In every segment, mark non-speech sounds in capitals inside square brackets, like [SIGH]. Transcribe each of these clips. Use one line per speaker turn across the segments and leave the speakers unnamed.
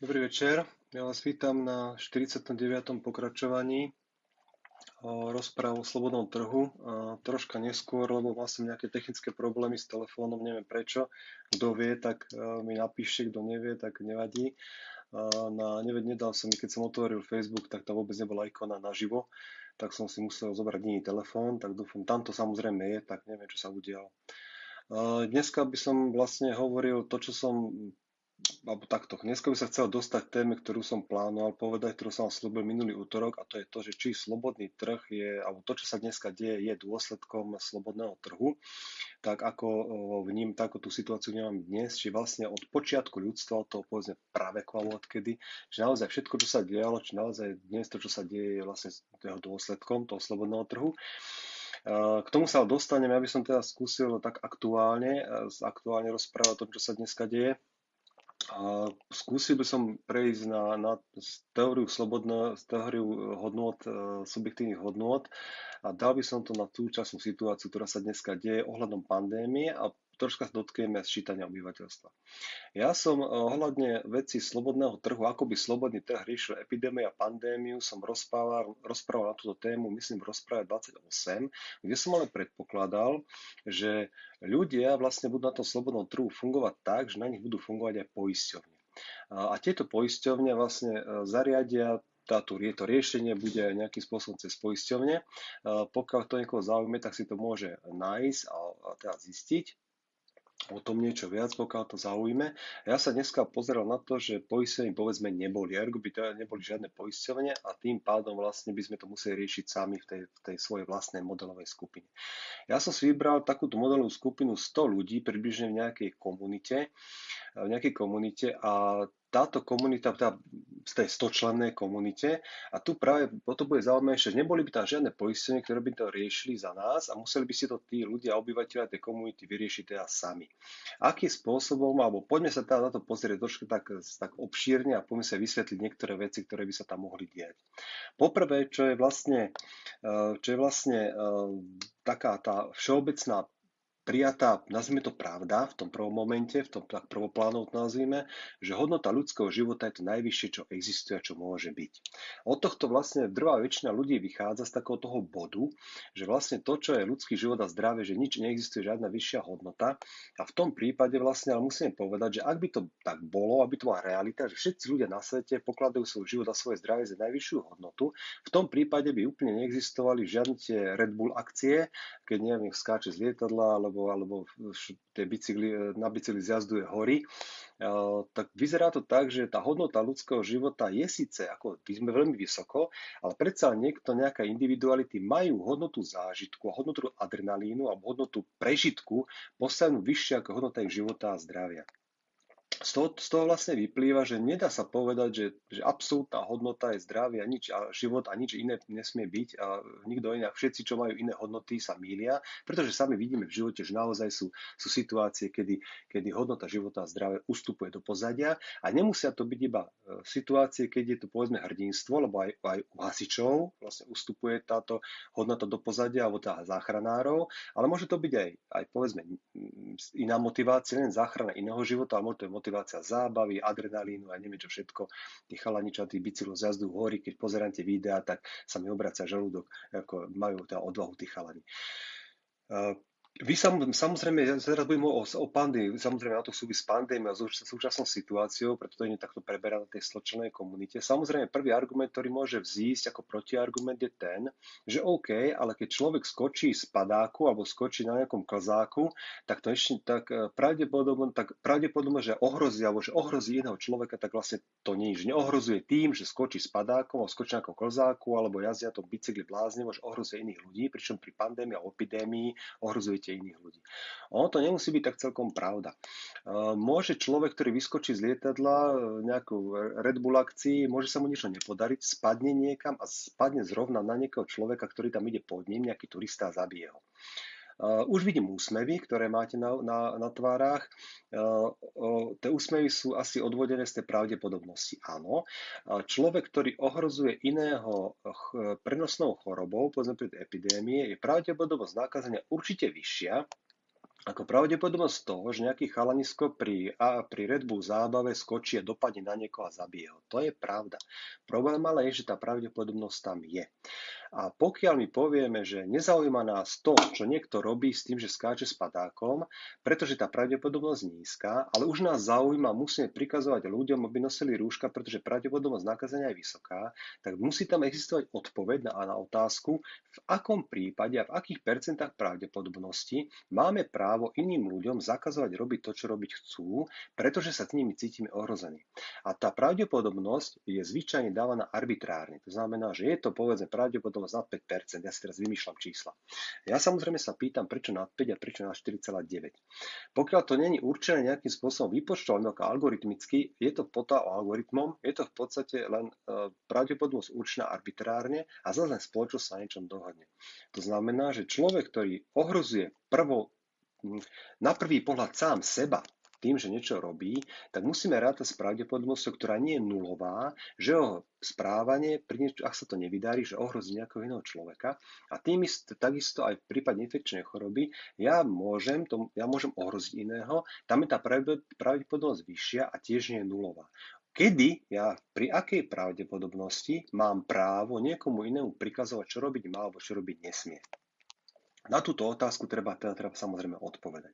Dobrý večer, ja vás vítam na 49. pokračovaní o rozprávu o slobodnom trhu. A troška neskôr, lebo mal som nejaké technické problémy s telefónom, neviem prečo. Kto vie, tak e, mi napíšte, kto nevie, tak nevadí. Na, neved, nedal som, keď som otvoril Facebook, tak tam vôbec nebola ikona naživo, tak som si musel zobrať iný telefón, tak dúfam, tam to samozrejme je, tak neviem, čo sa udialo. Dneska by som vlastne hovoril to, čo som alebo takto, dneska by sa chcel dostať téme, ktorú som plánoval povedať, ktorú som slúbil minulý útorok a to je to, že či slobodný trh je, alebo to, čo sa dneska deje, je dôsledkom slobodného trhu, tak ako vním, tak ako tú situáciu nemám dnes, či vlastne od počiatku ľudstva, od toho praveku alebo odkedy, že naozaj všetko, čo sa dialo, či naozaj dnes to, čo sa deje, je vlastne jeho dôsledkom toho slobodného trhu. K tomu sa dostanem, ja by som teda skúsil tak aktuálne, aktuálne rozprávať o tom, čo sa dneska deje. A skúsil by som prejsť na, na teóriu slobodná, teóriu hodnot, e, subjektívnych hodnot a dal by som to na súčasnú situáciu, ktorá sa dneska deje ohľadom pandémie a troška dotkneme sčítania obyvateľstva. Ja som eh, ohľadne veci slobodného trhu, ako by slobodný trh riešil epidémiu a pandémiu, som rozprával, rozprával na túto tému, myslím, v rozpráve 28, kde som ale predpokladal, že ľudia vlastne budú na tom slobodnom trhu fungovať tak, že na nich budú fungovať aj poisťovne. A tieto poisťovne vlastne eh, zariadia táto, to riešenie bude nejakým spôsobom cez poisťovne. Eh, pokiaľ to niekoho zaujíme, tak si to môže nájsť a, a teda zistiť o tom niečo viac, pokiaľ to zaujíme. Ja sa dneska pozeral na to, že poistenie povedzme neboli, ergo by to neboli žiadne poisťovne a tým pádom vlastne by sme to museli riešiť sami v tej, v tej svojej vlastnej modelovej skupine. Ja som si vybral takúto modelovú skupinu 100 ľudí približne v nejakej komunite, v nejakej komunite a táto komunita, tá, z tej stočlennej komunite a tu práve to bude zaujímavejšie, že neboli by tam žiadne poistenie, ktoré by to riešili za nás a museli by si to tí ľudia, obyvateľia tej komunity vyriešiť teda sami. Akým spôsobom, alebo poďme sa teda na to pozrieť trošku tak, tak obšírne a poďme sa vysvetliť niektoré veci, ktoré by sa tam mohli diať. Poprvé, čo je vlastne, eh, čo je vlastne eh, taká tá všeobecná prijatá, nazvime to pravda, v tom prvom momente, v tom tak prvoplánov nazvime, že hodnota ľudského života je to najvyššie, čo existuje a čo môže byť. Od tohto vlastne drvá väčšina ľudí vychádza z takého toho bodu, že vlastne to, čo je ľudský život a zdravie, že nič neexistuje, žiadna vyššia hodnota. A v tom prípade vlastne ale musíme povedať, že ak by to tak bolo, aby to bola realita, že všetci ľudia na svete pokladajú svoj život a svoje zdravie za najvyššiu hodnotu, v tom prípade by úplne neexistovali žiadne tie Red Bull akcie, keď neviem, skáče z lietadla, alebo, alebo tie bicykli, na bicykli zjazduje hory, tak vyzerá to tak, že tá hodnota ľudského života je síce, ako sme veľmi vysoko, ale predsa niekto, nejaká individuality majú hodnotu zážitku, hodnotu adrenalínu alebo hodnotu prežitku postavenú vyššie ako hodnota ich života a zdravia z toho, z toho vlastne vyplýva, že nedá sa povedať, že, že absolútna hodnota je zdravie a, nič, a život a nič iné nesmie byť a nikto iný, všetci, čo majú iné hodnoty, sa mília, pretože sami vidíme v živote, že naozaj sú, sú situácie, kedy, kedy hodnota života a zdravie ustupuje do pozadia a nemusia to byť iba e, situácie, keď je to povedzme hrdinstvo, lebo aj, aj u hasičov vlastne ustupuje táto hodnota do pozadia alebo tá záchranárov, ale môže to byť aj, aj povedzme iná motivácia, len záchrana iného života, ale môže to je motivácia zábavy, adrenalínu a neviem čo všetko. Tí chalaničatí bicyklo z jazdu hory, keď pozerám tie videá, tak sa mi obracia žalúdok, ako majú teda odvahu tí chalani. Vy sam, samozrejme, ja teraz budem o, o pandémii, samozrejme na to súvisí s pandémiou a súčasnou situáciou, preto to nie takto preberá na tej sločenej komunite. Samozrejme, prvý argument, ktorý môže vzísť ako protiargument je ten, že OK, ale keď človek skočí z padáku alebo skočí na nejakom klzáku, tak to ešte tak eh, pravdepodobne, tak pravdepodobne, že ohrozí alebo že ohrozí iného človeka, tak vlastne to nič neohrozuje tým, že skočí s padákom alebo skočí na nejakom klzáku alebo jazdia to bicykli blázne, že ohrozuje iných ľudí, pričom pri pandémii a epidémii ohrozujete ešte iných ľudí. Ono to nemusí byť tak celkom pravda. Môže človek, ktorý vyskočí z lietadla nejakú Red Bull akcii, môže sa mu niečo nepodariť, spadne niekam a spadne zrovna na niekoho človeka, ktorý tam ide pod ním, nejaký turista a zabije ho. Už vidím úsmevy, ktoré máte na, na, na tvárach. Tie úsmevy sú asi odvodené z tej pravdepodobnosti. Áno, človek, ktorý ohrozuje iného prenosnou chorobou, povedzme pri epidémie, je pravdepodobnosť nákazenia určite vyššia, ako pravdepodobnosť toho, že nejaký chalanisko pri, a, pri Red Bull zábave skočí a dopadne na niekoho a zabije ho. To je pravda. Problém ale je, že tá pravdepodobnosť tam je. A pokiaľ my povieme, že nezaujíma nás to, čo niekto robí s tým, že skáče s padákom, pretože tá pravdepodobnosť nízka, ale už nás zaujíma, musíme prikazovať ľuďom, aby nosili rúška, pretože pravdepodobnosť nakazenia je vysoká, tak musí tam existovať odpoveď na, na otázku, v akom prípade a v akých percentách pravdepodobnosti máme právo iným ľuďom zakazovať robiť to, čo robiť chcú, pretože sa s nimi cítime ohrození. A tá pravdepodobnosť je zvyčajne dávaná arbitrárne. To znamená, že je to povedzme pravdepodobnosť pravdepodobnosť nad 5%. Ja si teraz vymýšľam čísla. Ja samozrejme sa pýtam, prečo nad 5 a prečo nad 4,9. Pokiaľ to není určené nejakým spôsobom vypočtované ako algoritmicky, je to pota o algoritmom, je to v podstate len e, pravdepodobnosť určená arbitrárne a zase spoločnosť sa niečom dohodne. To znamená, že človek, ktorý ohrozuje prvo, na prvý pohľad sám seba, tým, že niečo robí, tak musíme rátať s pravdepodobnosťou, ktorá nie je nulová, že jeho správanie, ak sa to nevydarí, že ohrozí nejakého iného človeka. A tým ist, takisto aj v prípade infekčnej choroby ja môžem, to, ja môžem ohroziť iného, tam je tá pravdepodobnosť vyššia a tiež nie je nulová. Kedy ja pri akej pravdepodobnosti mám právo niekomu inému prikazovať, čo robiť má alebo čo robiť nesmie? Na túto otázku treba, teda treba samozrejme odpovedať.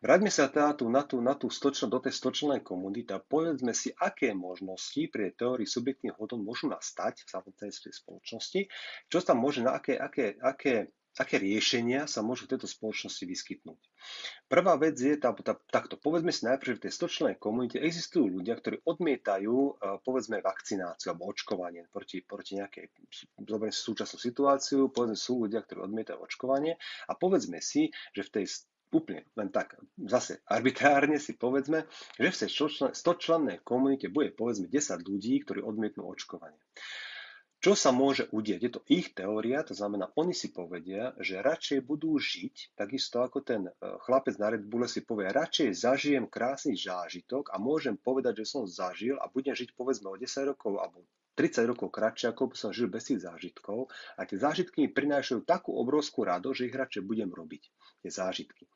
Vráťme sa teda tu na tú, na tú stočno, do tej stočnej komunity a povedzme si, aké možnosti pri teórii subjektných hodnot môžu nastať v samotnej spoločnosti, čo tam môže, na aké, aké, aké aké riešenia sa môžu v tejto spoločnosti vyskytnúť. Prvá vec je, tá, tá, takto, povedzme si najprv, že v tej stočnej komunite existujú ľudia, ktorí odmietajú, e, povedzme, vakcináciu alebo očkovanie proti, proti nejakej, zoberiem si súčasnú situáciu, povedzme, sú ľudia, ktorí odmietajú očkovanie. A povedzme si, že v tej úplne len tak, zase arbitrárne si povedzme, že v tej 100 komunite bude povedzme 10 ľudí, ktorí odmietnú očkovanie. Čo sa môže udieť? Je to ich teória, to znamená, oni si povedia, že radšej budú žiť, takisto ako ten e, chlapec na Red Bulle si povie, radšej zažijem krásny zážitok a môžem povedať, že som zažil a budem žiť povedzme o 10 rokov alebo 30 rokov kratšie, ako by som žil bez tých zážitkov. A tie zážitky mi prinášajú takú obrovskú radosť, že ich radšej budem robiť, tie zážitky.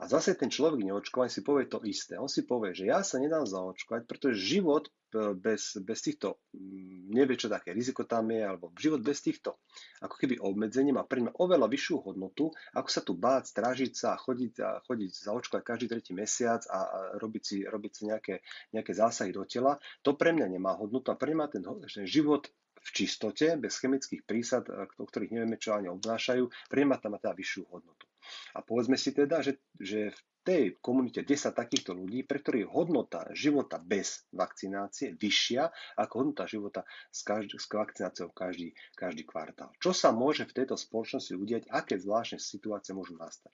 A zase ten človek neočkovaný si povie to isté. On si povie, že ja sa nedám zaočkovať, pretože život e, bez, bez týchto, mm, nevie čo také riziko tam je, alebo život bez týchto ako keby obmedzením má pre mňa oveľa vyššiu hodnotu, ako sa tu báť, strážiť sa chodiť, a chodiť zaočkovať každý tretí mesiac a, a robiť si, robiť si nejaké, nejaké zásahy do tela. To pre mňa nemá hodnotu a pre mňa ten, ten život v čistote, bez chemických prísad, e, o ktorých nevieme, čo ani obnášajú, pre mňa tam má teda vyššiu hodnotu. A povedzme si teda, že, že v tej komunite 10 takýchto ľudí, pre ktorých hodnota života bez vakcinácie vyššia ako hodnota života s, každý, s vakcináciou každý, každý kvartál. Čo sa môže v tejto spoločnosti udiať, aké zvláštne situácie môžu nastať?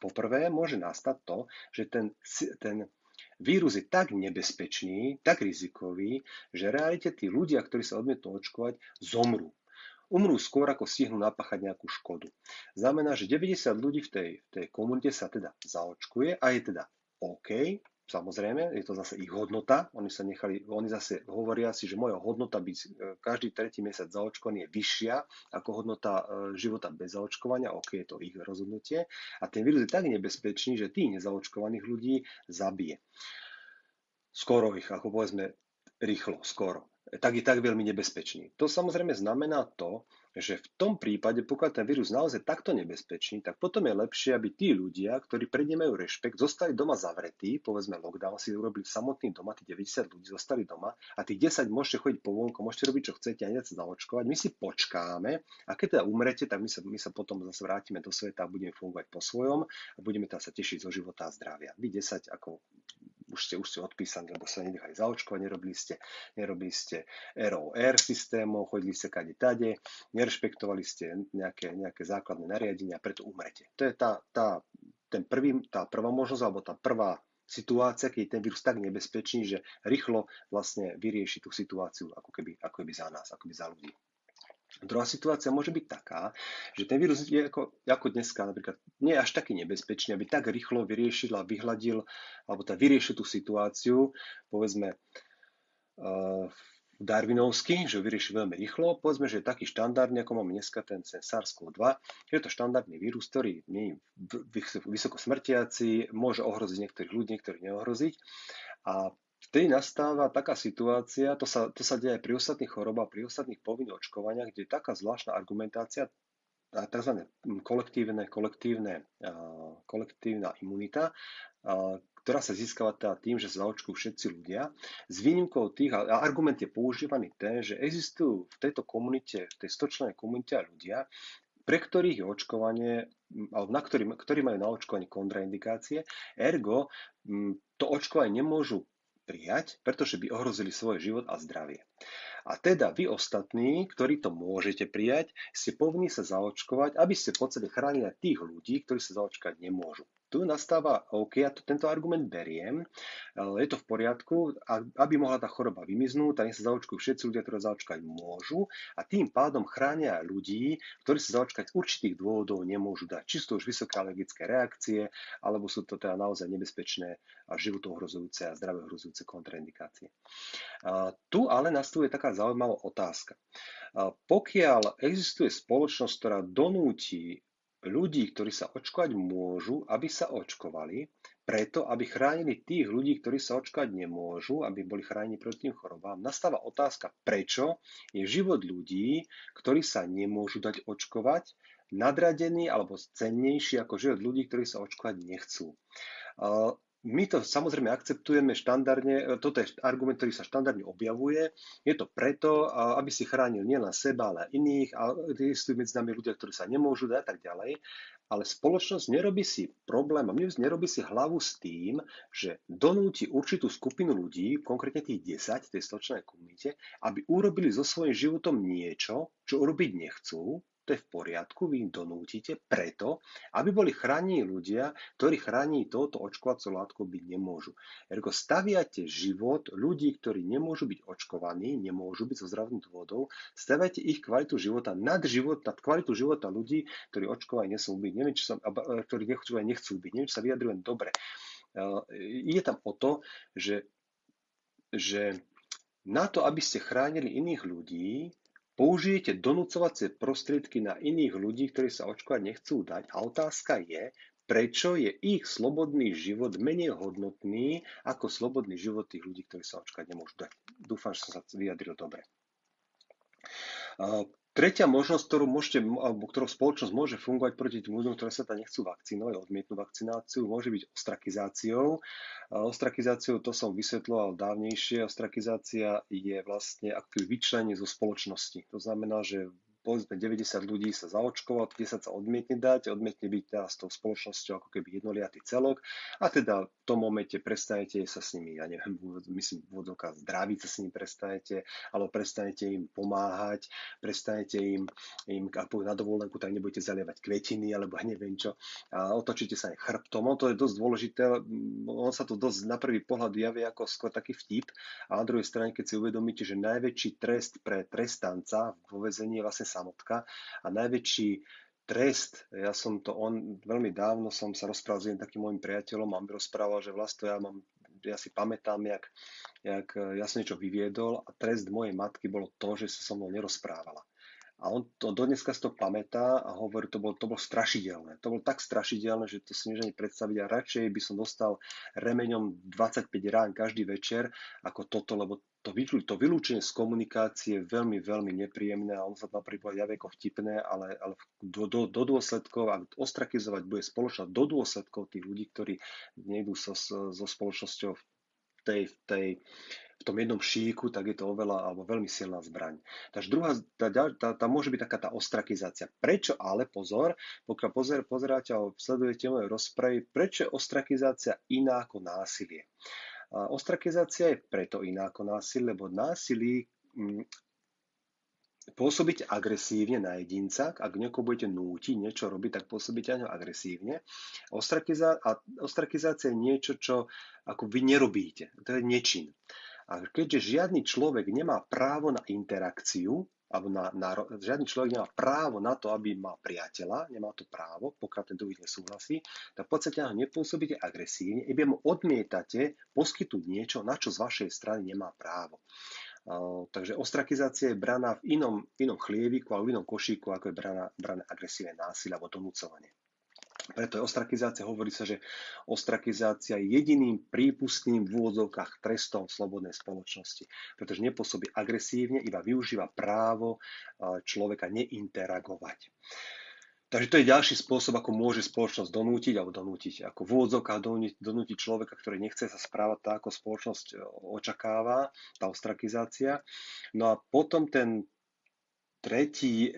Poprvé môže nastať to, že ten, ten vírus je tak nebezpečný, tak rizikový, že realite tí ľudia, ktorí sa odmietnú očkovať, zomrú umrú skôr, ako stihnú napáchať nejakú škodu. Znamená, že 90 ľudí v tej, v tej komunite sa teda zaočkuje a je teda OK, Samozrejme, je to zase ich hodnota. Oni sa nechali, oni zase hovoria si, že moja hodnota byť e, každý tretí mesiac zaočkovaný je vyššia ako hodnota e, života bez zaočkovania. OK, je to ich rozhodnutie. A ten vírus je tak nebezpečný, že tých nezaočkovaných ľudí zabije. Skoro ich, ako povedzme, rýchlo, skoro tak je tak veľmi nebezpečný. To samozrejme znamená to, že v tom prípade, pokiaľ ten vírus naozaj takto nebezpečný, tak potom je lepšie, aby tí ľudia, ktorí pred ním majú rešpekt, zostali doma zavretí, povedzme lockdown si urobili samotný doma, tí 90 ľudí zostali doma a tých 10 môžete chodiť po vonku, môžete robiť, čo chcete a sa zaočkovať. My si počkáme a keď teda umrete, tak my sa, my sa potom zase vrátime do sveta a budeme fungovať po svojom a budeme teda sa tešiť zo života a zdravia. Vy 10 ako už ste, už ste odpísaní, lebo sa nenechali zaočkovať, nerobili ste, nerobili ste ROR systémov, chodili ste kade tade, nerešpektovali ste nejaké, nejaké základné nariadenia, preto umrete. To je tá, tá, ten prvý, tá prvá možnosť, alebo tá prvá situácia, keď je ten vírus tak nebezpečný, že rýchlo vlastne vyrieši tú situáciu ako keby, ako keby za nás, ako keby za ľudí. Druhá situácia môže byť taká, že ten vírus je ako, ako dneska napríklad nie až taký nebezpečný, aby tak rýchlo vyriešil a vyhľadil, alebo tak vyriešil tú situáciu, povedzme, uh, darwinovský, že vyrieši veľmi rýchlo. Povedzme, že je taký štandardný, ako máme dneska ten SARS-CoV-2, že je to štandardný vírus, ktorý nie je vysoko smrtiaci, môže ohroziť niektorých ľudí, niektorých neohroziť. A vtedy nastáva taká situácia, to sa, to sa deje aj pri ostatných chorobách, pri ostatných povinných očkovaniach, kde je taká zvláštna argumentácia, tzv. kolektívne, kolektívne, kolektívna imunita, ktorá sa získava teda tým, že sa zaočkujú všetci ľudia. S výnimkou tých, a argument je používaný ten, že existujú v tejto komunite, v tej stočlenej komunite ľudia, pre ktorých je očkovanie, alebo na ktorý, ktorí majú na očkovanie kontraindikácie, ergo to očkovanie nemôžu prijať, pretože by ohrozili svoj život a zdravie. A teda vy ostatní, ktorí to môžete prijať, ste povinní sa zaočkovať, aby ste v podstate chránili tých ľudí, ktorí sa zaočkovať nemôžu tu nastáva, OK, ja to, tento argument beriem, je to v poriadku, aby mohla tá choroba vymiznúť, tak nech sa zaočkujú všetci ľudia, ktorí zaočkať môžu a tým pádom chránia ľudí, ktorí sa zaočkať z určitých dôvodov nemôžu dať. Čisto už vysoké alergické reakcie, alebo sú to teda naozaj nebezpečné a životohrozujúce a zdravehrozujúce kontraindikácie. Tu ale nastuje taká zaujímavá otázka. Pokiaľ existuje spoločnosť, ktorá donúti ľudí, ktorí sa očkovať môžu, aby sa očkovali, preto, aby chránili tých ľudí, ktorí sa očkovať nemôžu, aby boli chránení proti tým chorobám. Nastáva otázka, prečo je život ľudí, ktorí sa nemôžu dať očkovať, nadradený alebo cennejší ako život ľudí, ktorí sa očkovať nechcú. My to samozrejme akceptujeme štandardne, e, toto je argument, ktorý sa štandardne objavuje. Je to preto, aby si chránil nielen seba, ale aj iných, a existujú medzi nami ľudia, ktorí sa nemôžu dať a tak ďalej. Ale spoločnosť nerobí si problém a nerobí si hlavu s tým, že donúti určitú skupinu ľudí, konkrétne tých 10 tej stočnej komunite, aby urobili so svojím životom niečo, čo urobiť nechcú, to je v poriadku, vy im donútite preto, aby boli chránení ľudia, ktorí chráni touto očkovacou látkou byť nemôžu. Ergo staviate život ľudí, ktorí nemôžu byť očkovaní, nemôžu byť zo zdravotných dôvodov, staviate ich kvalitu života nad život, nad kvalitu života ľudí, ktorí očkovaní nesú byť, neviem, či sa, ktorí nechcú, nechcú byť, neviem, či sa vyjadrujem dobre. Ide tam o to, že, že na to, aby ste chránili iných ľudí, použijete donúcovacie prostriedky na iných ľudí, ktorí sa očkovať nechcú dať. A otázka je, prečo je ich slobodný život menej hodnotný ako slobodný život tých ľudí, ktorí sa očkovať nemôžu dať. Dúfam, že som sa vyjadril dobre. Tretia možnosť, ktorú, môžete, alebo ktorou spoločnosť môže fungovať proti tým ľuďom, ktoré sa tam nechcú vakcinovať, odmietnú vakcináciu, môže byť ostrakizáciou. Ostrakizáciou to som vysvetloval dávnejšie. Ostrakizácia je vlastne ako vyčlenie zo spoločnosti. To znamená, že povedzme 90 ľudí sa zaočkovalo, 10 sa odmietne dať, odmietne byť teraz s tou spoločnosťou ako keby jednoliatý celok a teda v tom momente prestanete sa s nimi, ja neviem, myslím, vodovka zdraviť sa s nimi prestanete, alebo prestanete im pomáhať, prestanete im, im na dovolenku, tak nebudete zalievať kvetiny, alebo neviem čo, a otočíte sa aj chrbtom. On to je dosť dôležité, on sa to dosť na prvý pohľad javí ako skôr taký vtip, a na druhej strane, keď si uvedomíte, že najväčší trest pre trestanca vo vezení je vlastne samotka a najväčší trest, ja som to, on, veľmi dávno som sa rozprával s jedným takým môjim priateľom a on mi rozprával, že vlastne ja mám, ja si pamätám, jak, jak ja som niečo vyviedol a trest mojej matky bolo to, že sa so mnou nerozprávala. A on to dodneska to pamätá a hovorí, to bolo, to bolo strašidelné. To bolo tak strašidelné, že to si než ani predstaviť a radšej by som dostal remeňom 25 rán každý večer ako toto, lebo to, to vylúčenie z komunikácie je veľmi, veľmi nepríjemné a on sa napríklad javí ako vtipné, ale, ale do, do, do dôsledkov, ak ostrakizovať bude spoločnosť do dôsledkov tých ľudí, ktorí nejdú so, so spoločnosťou v tej, v tej v tom jednom šíku, tak je to oveľa alebo veľmi silná zbraň. Takže druhá, tá, tá, tá môže byť taká tá ostrakizácia. Prečo ale, pozor, pokiaľ pozer, pozeráte alebo sledujete moje rozpravy, prečo je ostrakizácia iná ako násilie? A ostrakizácia je preto iná ako násilie, lebo násilí mm, pôsobiť agresívne na jedinca, ak niekoho budete nútiť niečo robiť, tak pôsobíte na agresívne. Ostrakizá- a ostrakizácia je niečo, čo ako vy nerobíte. To je nečin. A keďže žiadny človek nemá právo na interakciu, alebo na, na, žiadny človek nemá právo na to, aby mal priateľa, nemá to právo, pokiaľ ten druhý nesúhlasí, tak v podstate ho nepôsobíte agresívne, iba mu odmietate poskytnúť niečo, na čo z vašej strany nemá právo. Takže ostrakizácia je braná v inom, inom chlieviku alebo v inom košíku, ako je braná, brané agresívne násilie alebo donúcovanie. Preto je ostrakizácia, hovorí sa, že ostrakizácia je jediným prípustným v úvodzovkách trestom slobodnej spoločnosti, pretože nepôsobí agresívne, iba využíva právo človeka neinteragovať. Takže to je ďalší spôsob, ako môže spoločnosť donútiť, alebo donútiť, ako v úvodzovkách donútiť, donútiť človeka, ktorý nechce sa správať tak, ako spoločnosť e, očakáva, tá ostrakizácia. No a potom ten tretí,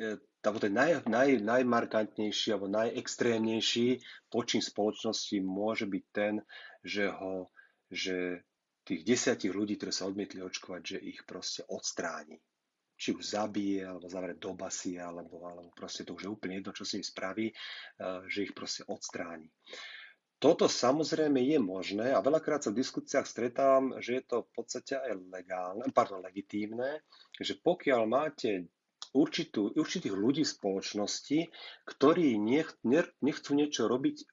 alebo ten naj, naj, najmarkantnejší alebo najextrémnejší počin spoločnosti môže byť ten, že, ho, že tých desiatich ľudí, ktorí sa odmietli očkovať, že ich proste odstráni či už zabije, alebo zavre do basy, alebo, alebo proste to už je úplne jedno, čo si im spraví, eh, že ich proste odstráni. Toto samozrejme je možné a veľakrát sa v diskusiách stretávam, že je to v podstate aj legálne, pardon, legitímne, že pokiaľ máte určitú, určitých ľudí v spoločnosti, ktorí nech, nechcú niečo robiť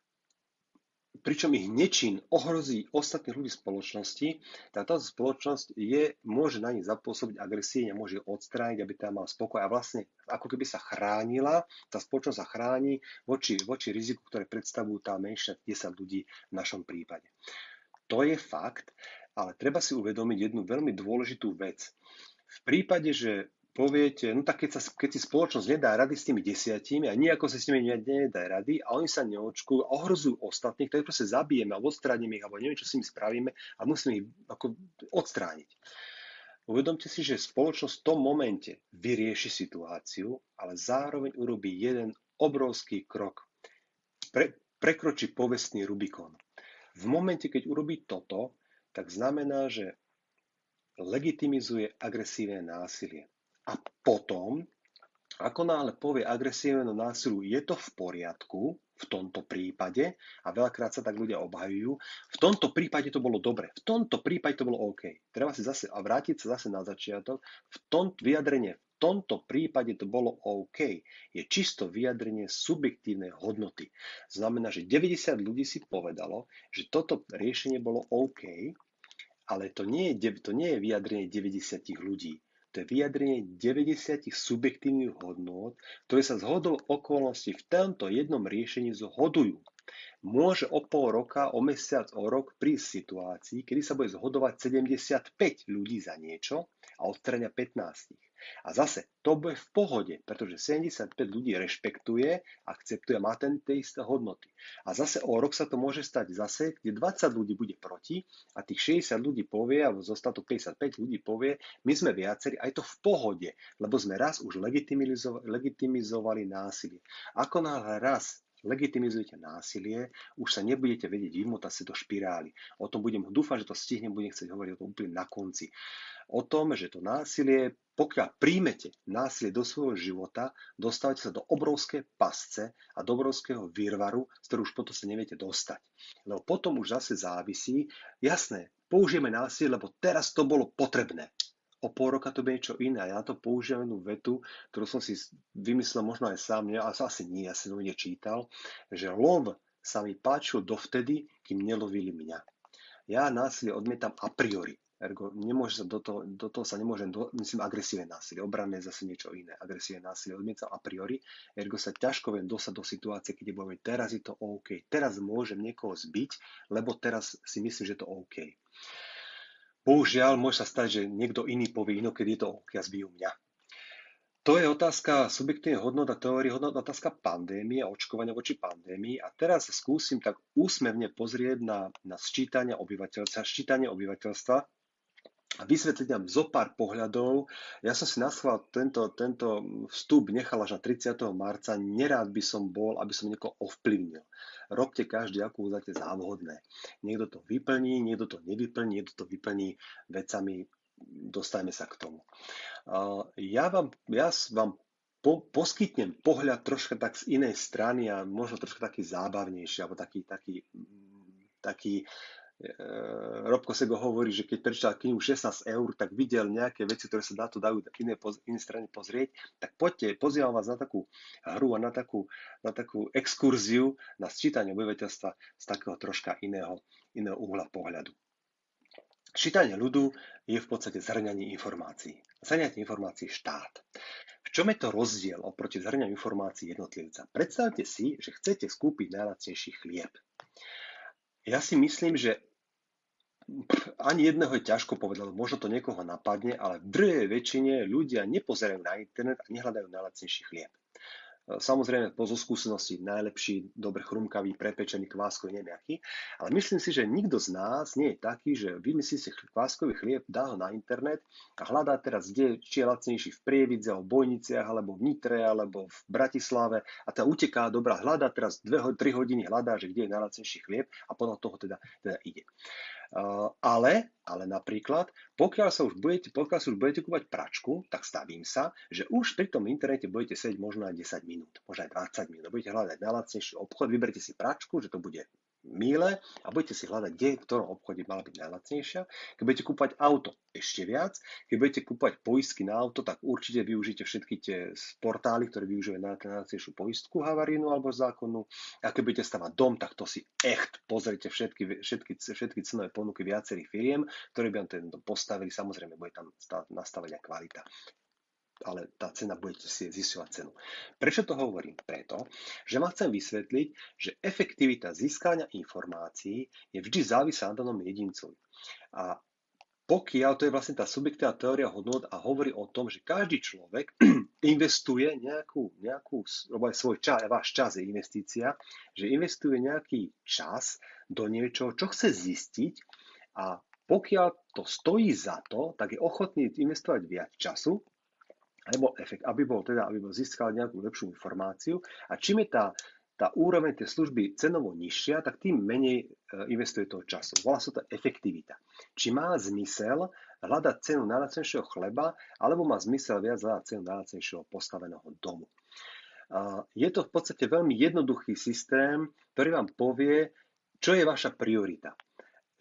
pričom ich nečin ohrozí ostatných ľudí v spoločnosti, tak táto spoločnosť je, môže na nich zapôsobiť agresívne, môže ich odstrániť, aby tam mal spokoj a vlastne ako keby sa chránila, tá spoločnosť sa chráni voči, voči riziku, ktoré predstavujú tá menšia 10 ľudí v našom prípade. To je fakt, ale treba si uvedomiť jednu veľmi dôležitú vec. V prípade, že poviete, no tak keď, sa, keď si spoločnosť nedá rady s tými desiatimi a nejako sa s nimi nedá rady a oni sa neočkujú a ohrozujú ostatných, tak proste zabijeme alebo odstránime ich alebo neviem, čo s nimi spravíme a musíme ich ako odstrániť. Uvedomte si, že spoločnosť v tom momente vyrieši situáciu, ale zároveň urobí jeden obrovský krok. Pre, prekročí povestný Rubikon. V momente, keď urobí toto, tak znamená, že legitimizuje agresívne násilie. A potom, ako náhle povie agresívnemu násilu, je to v poriadku, v tomto prípade, a veľakrát sa tak ľudia obhajujú, v tomto prípade to bolo dobre, v tomto prípade to bolo OK. Treba si zase, a vrátiť sa zase na začiatok, v tom vyjadrenie v tomto prípade to bolo OK. Je čisto vyjadrenie subjektívnej hodnoty. Znamená, že 90 ľudí si povedalo, že toto riešenie bolo OK, ale to nie je, to nie je vyjadrenie 90 ľudí. To je vyjadrenie 90 subjektívnych hodnôt, ktoré sa zhodou okolností v tomto jednom riešení zhodujú. Môže o pol roka, o mesiac, o rok prísť situácii, kedy sa bude zhodovať 75 ľudí za niečo a odstrania 15. A zase, to bude v pohode, pretože 75 ľudí rešpektuje, akceptuje, má ten tie isté hodnoty. A zase o rok sa to môže stať zase, kde 20 ľudí bude proti a tých 60 ľudí povie, alebo zostatok 55 ľudí povie, my sme viacerí, aj to v pohode, lebo sme raz už legitimizovali, násilie. Ako náhle raz legitimizujete násilie, už sa nebudete vedieť vymotať sa do špirály. O tom budem, dúfam, že to stihnem, budem chcieť hovoriť o tom úplne na konci. O tom, že to násilie, pokiaľ príjmete násilie do svojho života, dostávate sa do obrovské pasce a do obrovského výrvaru, z ktorého už potom sa neviete dostať. Lebo potom už zase závisí, jasné, použijeme násilie, lebo teraz to bolo potrebné o pol roka to bude niečo iné. Ja to použijem jednu vetu, ktorú som si vymyslel možno aj sám, ale asi nie, ja som to nečítal, že lov sa mi páčil dovtedy, kým nelovili mňa. Ja násilie odmietam a priori. Ergo, nemôže sa do, toho, do toho sa nemôžem, do, myslím, agresívne násilie. Obranné je zase niečo iné. Agresívne násilie odmietam a priori. Ergo sa ťažko viem dosať do situácie, keď budem teraz je to OK. Teraz môžem niekoho zbiť, lebo teraz si myslím, že je to OK. Bohužiaľ, môže sa stať, že niekto iný povie inokedy je to OK zbijú mňa. To je otázka subjektívnej hodnot a teórie hodnot, otázka pandémie očkovania voči pandémii. A teraz skúsim tak úsmevne pozrieť na, na sčítanie obyvateľstva, sčítanie obyvateľstva vysvetliť nám zo pár pohľadov. Ja som si naschval tento, tento vstup nechal až na 30. marca. Nerád by som bol, aby som niekoho ovplyvnil robte každý, akú uznáte za vhodné. Niekto to vyplní, niekto to nevyplní, niekto to vyplní vecami, dostajme sa k tomu. Ja vám, ja vám po, poskytnem pohľad troška tak z inej strany a možno troška taký zábavnejší, alebo taký, taký, taký Robko Sego hovorí, že keď prečítal knihu 16 eur, tak videl nejaké veci, ktoré sa dá to dajú iné, iné strane pozrieť, tak poďte, pozývam vás na takú hru a na takú, na takú exkurziu na sčítanie obyvateľstva z takého troška iného, iného uhla pohľadu. Čítanie ľudu je v podstate zhrňanie informácií. Zhrňanie informácií štát. V čom je to rozdiel oproti zhrňaniu informácií jednotlivca? Predstavte si, že chcete skúpiť najlacnejší chlieb. Ja si myslím, že ani jedného je ťažko povedať, možno to niekoho napadne, ale v druhej väčšine ľudia nepozerajú na internet a nehľadajú najlacnejší chlieb. Samozrejme, po zo skúsenosti najlepší, dobre chrumkavý, prepečený, kváskový, neviem aký. Ale myslím si, že nikto z nás nie je taký, že vymyslí si kváskový chlieb, dá ho na internet a hľadá teraz, kde, či je lacnejší v Prievidze, v Bojniciach, alebo v Nitre, alebo v Bratislave a teda uteká, dobrá, hľadá teraz 2-3 hodiny, hľadá, že kde je najlacnejší chlieb a podľa toho teda, teda ide. Ale, ale napríklad, pokiaľ sa už budete, pokiaľ sa už budete kúpať pračku, tak stavím sa, že už pri tom internete budete sedieť možno aj 10 minút, možno aj 20 minút. Budete hľadať najlacnejší obchod, vyberte si pračku, že to bude míle a budete si hľadať, kde v ktorom obchode mala byť najlacnejšia. Keď budete kúpať auto, ešte viac. Keď budete kúpať poistky na auto, tak určite využite všetky tie portály, ktoré využívajú najlacnejšiu poistku havarínu alebo zákonnú. A keď budete stavať dom, tak to si echt pozrite všetky, všetky, všetky cenové ponuky viacerých firiem, ktoré by vám ten dom postavili. Samozrejme, bude tam nastavená kvalita ale tá cena budete si zisťovať cenu. Prečo to hovorím? Preto, že vám chcem vysvetliť, že efektivita získania informácií je vždy závislá na danom jedincovi. A pokiaľ, to je vlastne tá subjektívna teória hodnot a hovorí o tom, že každý človek [CLEARS THROAT] investuje nejakú, nejakú svoj čas, váš čas je investícia, že investuje nejaký čas do niečoho, čo chce zistiť a pokiaľ to stojí za to, tak je ochotný investovať viac času, alebo efekt, aby bol teda, aby bol získal nejakú lepšiu informáciu. A čím je tá, tá úroveň tej služby cenovo nižšia, tak tým menej e, investuje toho času. Volá sa to efektivita. Či má zmysel hľadať cenu najlacnejšieho chleba, alebo má zmysel viac hľadať cenu najlacnejšieho postaveného domu. Je to v podstate veľmi jednoduchý systém, ktorý vám povie, čo je vaša priorita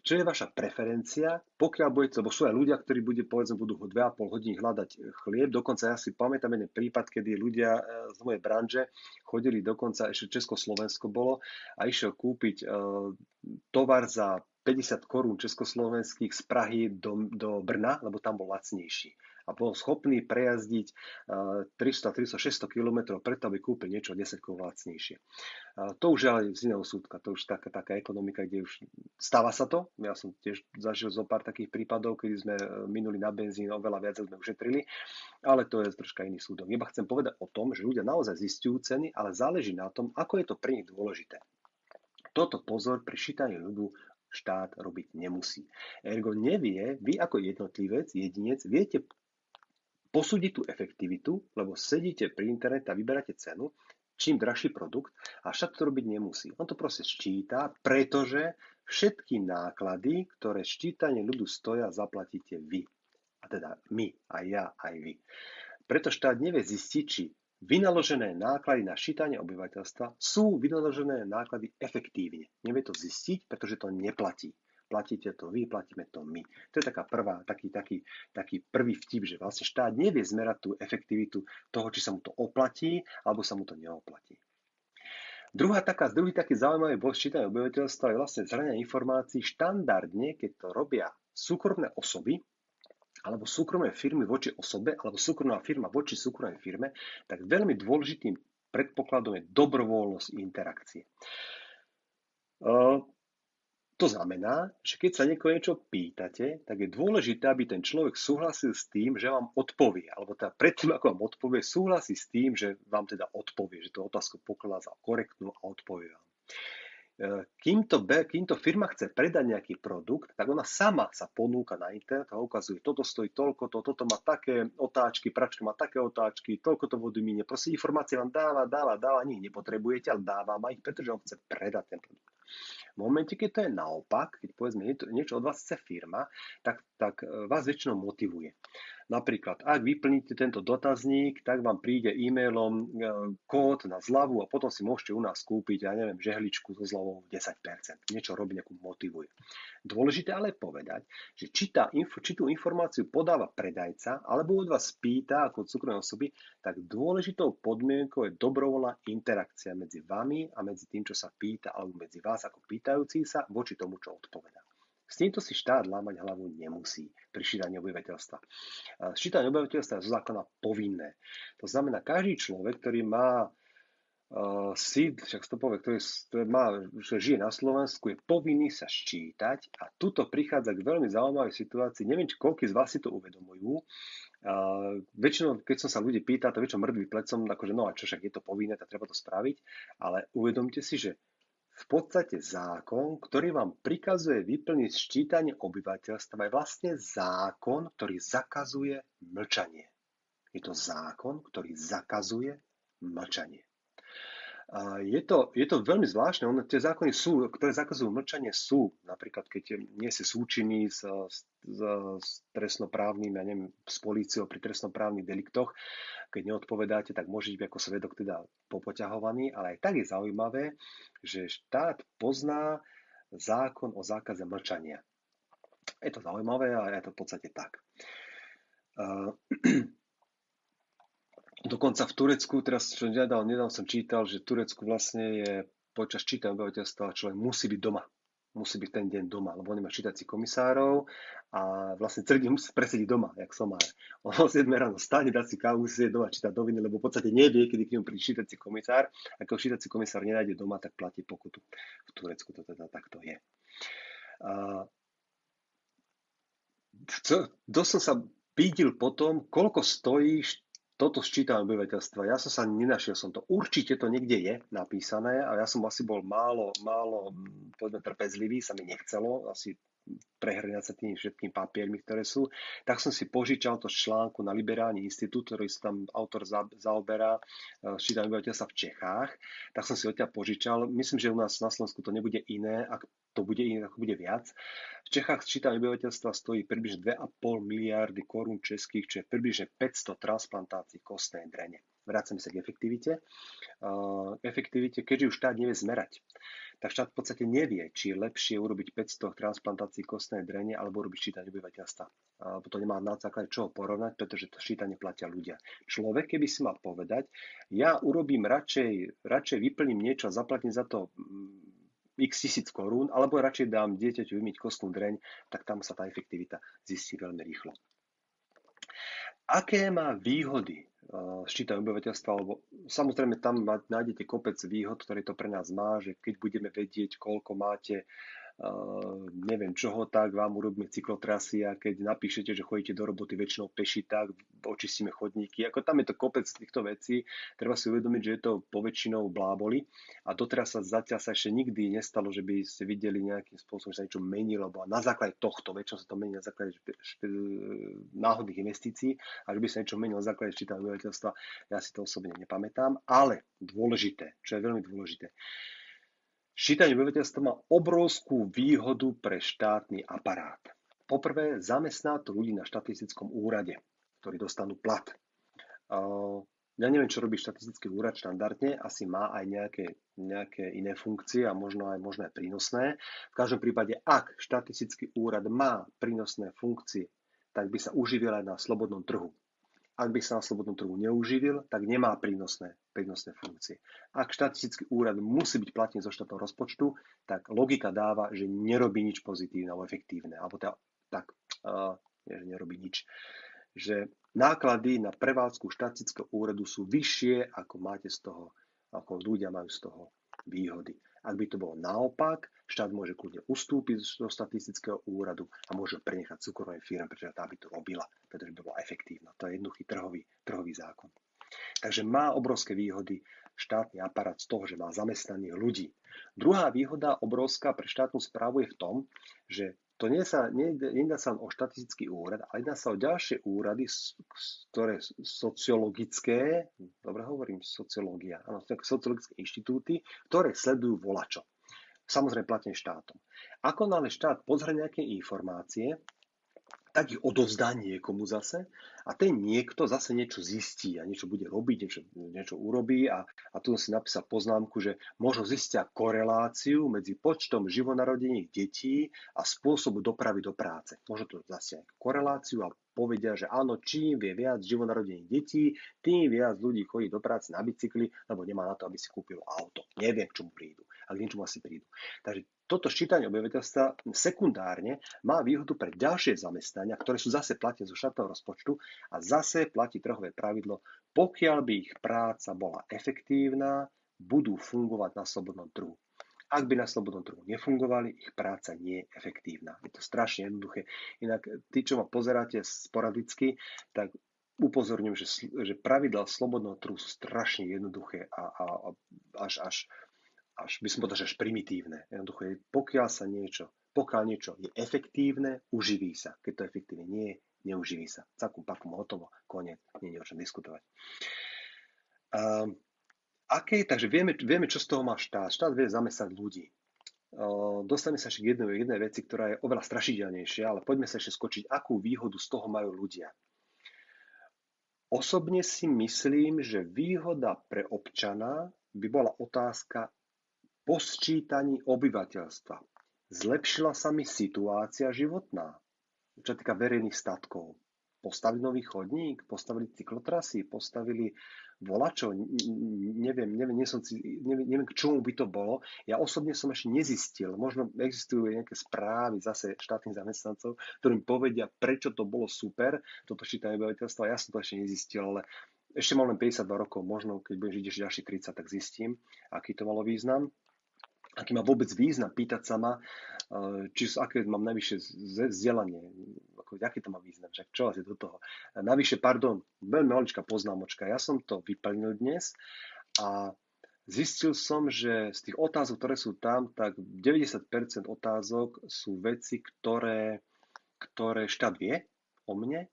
čo je vaša preferencia, pokiaľ budete, lebo sú aj ľudia, ktorí bude, povedzme, budú 2,5 hodiny hľadať chlieb. Dokonca ja si pamätám jeden prípad, kedy ľudia e, z mojej branže chodili dokonca, ešte Československo bolo, a išiel kúpiť e, tovar za 50 korún československých z Prahy do, do Brna, lebo tam bol lacnejší a bol schopný prejazdiť 300, 300, 600 km preto, aby kúpil niečo 10 lacnejšie. To už je ale z iného súdka, to už taká, taká ekonomika, kde už stáva sa to. Ja som tiež zažil zo pár takých prípadov, kedy sme e, minuli na benzín oveľa viac, sme ušetrili, ale to je troška iný súdok. Iba chcem povedať o tom, že ľudia naozaj zistujú ceny, ale záleží na tom, ako je to pre nich dôležité. Toto pozor pri šítaní ľudu štát robiť nemusí. Ergo nevie, vy ako jednotlivec, jedinec, viete posúdiť tú efektivitu, lebo sedíte pri internete a vyberáte cenu, čím drahší produkt a však to robiť nemusí. On to proste sčíta, pretože všetky náklady, ktoré ščítanie ľudu stoja, zaplatíte vy. A teda my, aj ja, aj vy. Preto štát nevie zistiť, či vynaložené náklady na ščítanie obyvateľstva sú vynaložené náklady efektívne. Nevie to zistiť, pretože to neplatí platíte to vy, platíme to my. To je taká prvá, taký, taký, taký prvý vtip, že vlastne štát nevie zmerať tú efektivitu toho, či sa mu to oplatí, alebo sa mu to neoplatí. Druhá taká, druhý taký zaujímavý bod ščítania obyvateľstva je vlastne zhrania informácií štandardne, keď to robia súkromné osoby, alebo súkromné firmy voči osobe, alebo súkromná firma voči súkromnej firme, tak veľmi dôležitým predpokladom je dobrovoľnosť interakcie. To znamená, že keď sa niekoho niečo pýtate, tak je dôležité, aby ten človek súhlasil s tým, že vám odpovie. Alebo teda predtým, ako vám odpovie, súhlasí s tým, že vám teda odpovie, že tú otázku pokladá za korektnú a odpovie vám. E, kým to, kým to firma chce predať nejaký produkt, tak ona sama sa ponúka na internet a ukazuje, toto stojí toľko, to, toto má také otáčky, pračka má také otáčky, toľko to vody minie. Proste informácie vám dáva, dáva, dáva, ani ich nepotrebujete, ale dáva ma ich, pretože on chce predať ten produkt. V momente, keď to je naopak, keď povedzme niečo od vás chce firma, tak, tak e, vás väčšinou motivuje. Napríklad, ak vyplníte tento dotazník, tak vám príde e-mailom e, kód na zľavu a potom si môžete u nás kúpiť, ja neviem, žehličku so zľavou 10%. Niečo robí, nejakú motivuje. Dôležité ale povedať, že či, tá či tú informáciu podáva predajca, alebo od vás pýta ako súkromné osoby, tak dôležitou podmienkou je dobrovoľná interakcia medzi vami a medzi tým, čo sa pýta, alebo medzi vás ako pýtajúci sa voči tomu, čo odpovedá.
S týmto si štát lámať hlavu nemusí pri šítaní obyvateľstva. Ščítanie obyvateľstva je zo zákona povinné. To znamená, každý človek, ktorý má uh, síd, však to povie, ktorý, ktorý má, že žije na Slovensku, je povinný sa ščítať a tuto prichádza k veľmi zaujímavej situácii. Neviem, či koľko z vás si to uvedomujú. Uh, väčšinou, keď som sa ľudí pýta, to väčšinou mŕtvý plecom, akože no a čo však je to povinné, tak treba to spraviť, ale uvedomte si, že v podstate zákon, ktorý vám prikazuje vyplniť ščítanie obyvateľstva, je vlastne zákon, ktorý zakazuje mlčanie. Je to zákon, ktorý zakazuje mlčanie. Je to, je to veľmi zvláštne. Ono, tie zákony sú, ktoré zakazujú mlčanie, sú. Napríklad, keď nie si súčinný s, s, s trestnoprávnym, ja neviem, s políciou pri trestnoprávnych deliktoch, keď neodpovedáte, tak môžete byť ako svedok teda popoťahovaný, ale aj tak je zaujímavé, že štát pozná zákon o zákaze mlčania. Je to zaujímavé, ale je to v podstate tak. Dokonca v Turecku, teraz čo nedal, nedal som čítal, že v Turecku vlastne je počas čítania obyvateľstva človek musí byť doma. Musí byť ten deň doma, lebo oni majú čítací komisárov a vlastne celý deň musí presediť doma, jak somár. On o 7 ráno stane, dá si kávu, musí doma čítať noviny, lebo v podstate nevie, kedy k nemu príde čítací komisár. A keď čítací komisár nenájde doma, tak platí pokutu. V Turecku to teda takto je. Co, dosť som sa pýtil potom, koľko stojí toto sčítanie obyvateľstva. Ja som sa nenašiel som to. Určite to niekde je napísané a ja som asi bol málo, málo povedzme, trpezlivý, sa mi nechcelo asi prehrňať sa tými všetkými papiermi, ktoré sú, tak som si požičal to článku na Liberálny institút, ktorý sa tam autor zaoberá e, obyvateľstva v Čechách, tak som si odtiaľ požičal. Myslím, že u nás na Slovensku to nebude iné, ak to bude iné, ako bude viac. V Čechách sčítanie obyvateľstva stojí približne 2,5 miliardy korún českých, čo je približne 500 transplantácií kostnej drene. Vracame sa k efektivite. Uh, efektivite, keďže už štát nevie zmerať tak štát v podstate nevie, či je lepšie urobiť 500 transplantácií kostnej drene alebo urobiť ščítanie obyvateľstva. Alebo to nemá na základe čoho porovnať, pretože to ščítanie platia ľudia. Človek, keby si mal povedať, ja urobím radšej, radšej vyplním niečo a zaplatím za to mm, x tisíc korún, alebo radšej dám dieťaťu vymyť kostnú dreň, tak tam sa tá efektivita zistí veľmi rýchlo. Aké má výhody ščítanie obyvateľstva, lebo samozrejme tam nájdete kopec výhod, ktoré to pre nás má, že keď budeme vedieť, koľko máte neviem čoho, tak vám urobíme cyklotrasy a keď napíšete, že chodíte do roboty väčšinou peši, tak očistíme chodníky. Ako tam je to kopec týchto vecí, treba si uvedomiť, že je to poväčšinou bláboli. A doteraz sa zatiaľ sa ešte nikdy nestalo, že by ste videli nejakým spôsobom, že sa niečo menilo, lebo na základe tohto, väčšinou sa to mení na základe náhodných investícií a že by sa niečo menilo na základe čítania obyvateľstva, ja si to osobne nepamätám, ale dôležité, čo je veľmi dôležité, Ščítanie obyvateľstva má obrovskú výhodu pre štátny aparát. Poprvé, zamestná to ľudí na štatistickom úrade, ktorí dostanú plat. Ja neviem, čo robí štatistický úrad štandardne, asi má aj nejaké, nejaké iné funkcie a možno aj možné prínosné. V každom prípade, ak štatistický úrad má prínosné funkcie, tak by sa uživil aj na slobodnom trhu. Ak by sa na slobodnom trhu neuživil, tak nemá prínosné, prínosné funkcie. Ak štatistický úrad musí byť platný zo štátneho rozpočtu, tak logika dáva, že nerobí nič pozitívne alebo efektívne. Alebo teda, tak, uh, nie, že nerobí nič. Že náklady na prevádzku štatistického úradu sú vyššie, ako máte z toho, ako ľudia majú z toho výhody. Ak by to bolo naopak, štát môže kľudne ustúpiť zo statistického úradu a môže prenechať súkromnej firme, pretože tá by to robila, pretože by bola efektívna. To je jednoduchý trhový, trhový zákon. Takže má obrovské výhody štátny aparát z toho, že má zamestnaných ľudí. Druhá výhoda obrovská pre štátnu správu je v tom, že to nie sa, nedá sa o štatistický úrad, ale jedná sa o ďalšie úrady, ktoré sociologické, dobre hovorím, sociológia, áno, sociologické inštitúty, ktoré sledujú volačo. Samozrejme platne štátom. Ako nále štát pozrie nejaké informácie, tak ich odovzdá niekomu zase a ten niekto zase niečo zistí a niečo bude robiť, niečo, niečo urobí a, a tu si napísal poznámku, že možno zistia koreláciu medzi počtom živonarodených detí a spôsobu dopravy do práce. Možno to zase koreláciu a povedia, že áno, čím vie viac živonarodených detí, tým viac ľudí chodí do práce na bicykli, lebo nemá na to, aby si kúpil auto. Neviem, k čomu prídu a k niečomu asi prídu. Takže toto ščítanie obyvateľstva sekundárne má výhodu pre ďalšie zamestnania, ktoré sú zase platia zo štátneho rozpočtu a zase platí trhové pravidlo, pokiaľ by ich práca bola efektívna, budú fungovať na slobodnom trhu. Ak by na slobodnom trhu nefungovali, ich práca nie je efektívna. Je to strašne jednoduché. Inak tí, čo ma pozeráte sporadicky, tak upozorňujem, že, že pravidla slobodného trhu sú strašne jednoduché a, a, a až, až, až by som povedal, že až primitívne. Jednoduché, pokiaľ sa niečo, pokiaľ niečo je efektívne, uživí sa. Keď to efektívne nie je, neuživí sa. Cakum, pakum, hotovo, koniec, nie je o čom diskutovať. Um, aké, takže vieme, vieme, čo z toho má štát. Štát vie zamestnať ľudí. Dostane sa ešte k jednej, jednej veci, ktorá je oveľa strašidelnejšia, ale poďme sa ešte skočiť, akú výhodu z toho majú ľudia. Osobne si myslím, že výhoda pre občana by bola otázka po sčítaní obyvateľstva. Zlepšila sa mi situácia životná, čo týka verejných statkov. Postavili nový chodník, postavili cyklotrasy, postavili volačo, neviem, neviem, nie som, neviem, neviem, k čomu by to bolo. Ja osobne som ešte nezistil, možno existujú nejaké správy zase štátnych zamestnancov, ktorým povedia, prečo to bolo super, toto čítanie obyvateľstva, ja som to ešte nezistil, ale ešte mám len 52 rokov, možno keď budem žiť ešte ďalších 30, tak zistím, aký to malo význam. Aký má vôbec význam pýtať sa ma, eh, či aké mám najvyššie vzdelanie, ako, aký to má význam, však čo asi do toho. Navyše, pardon, veľmi maličká poznámočka, ja som to vyplnil dnes a zistil som, že z tých otázok, ktoré sú tam, tak 90% otázok sú veci, ktoré, ktoré štát vie o mne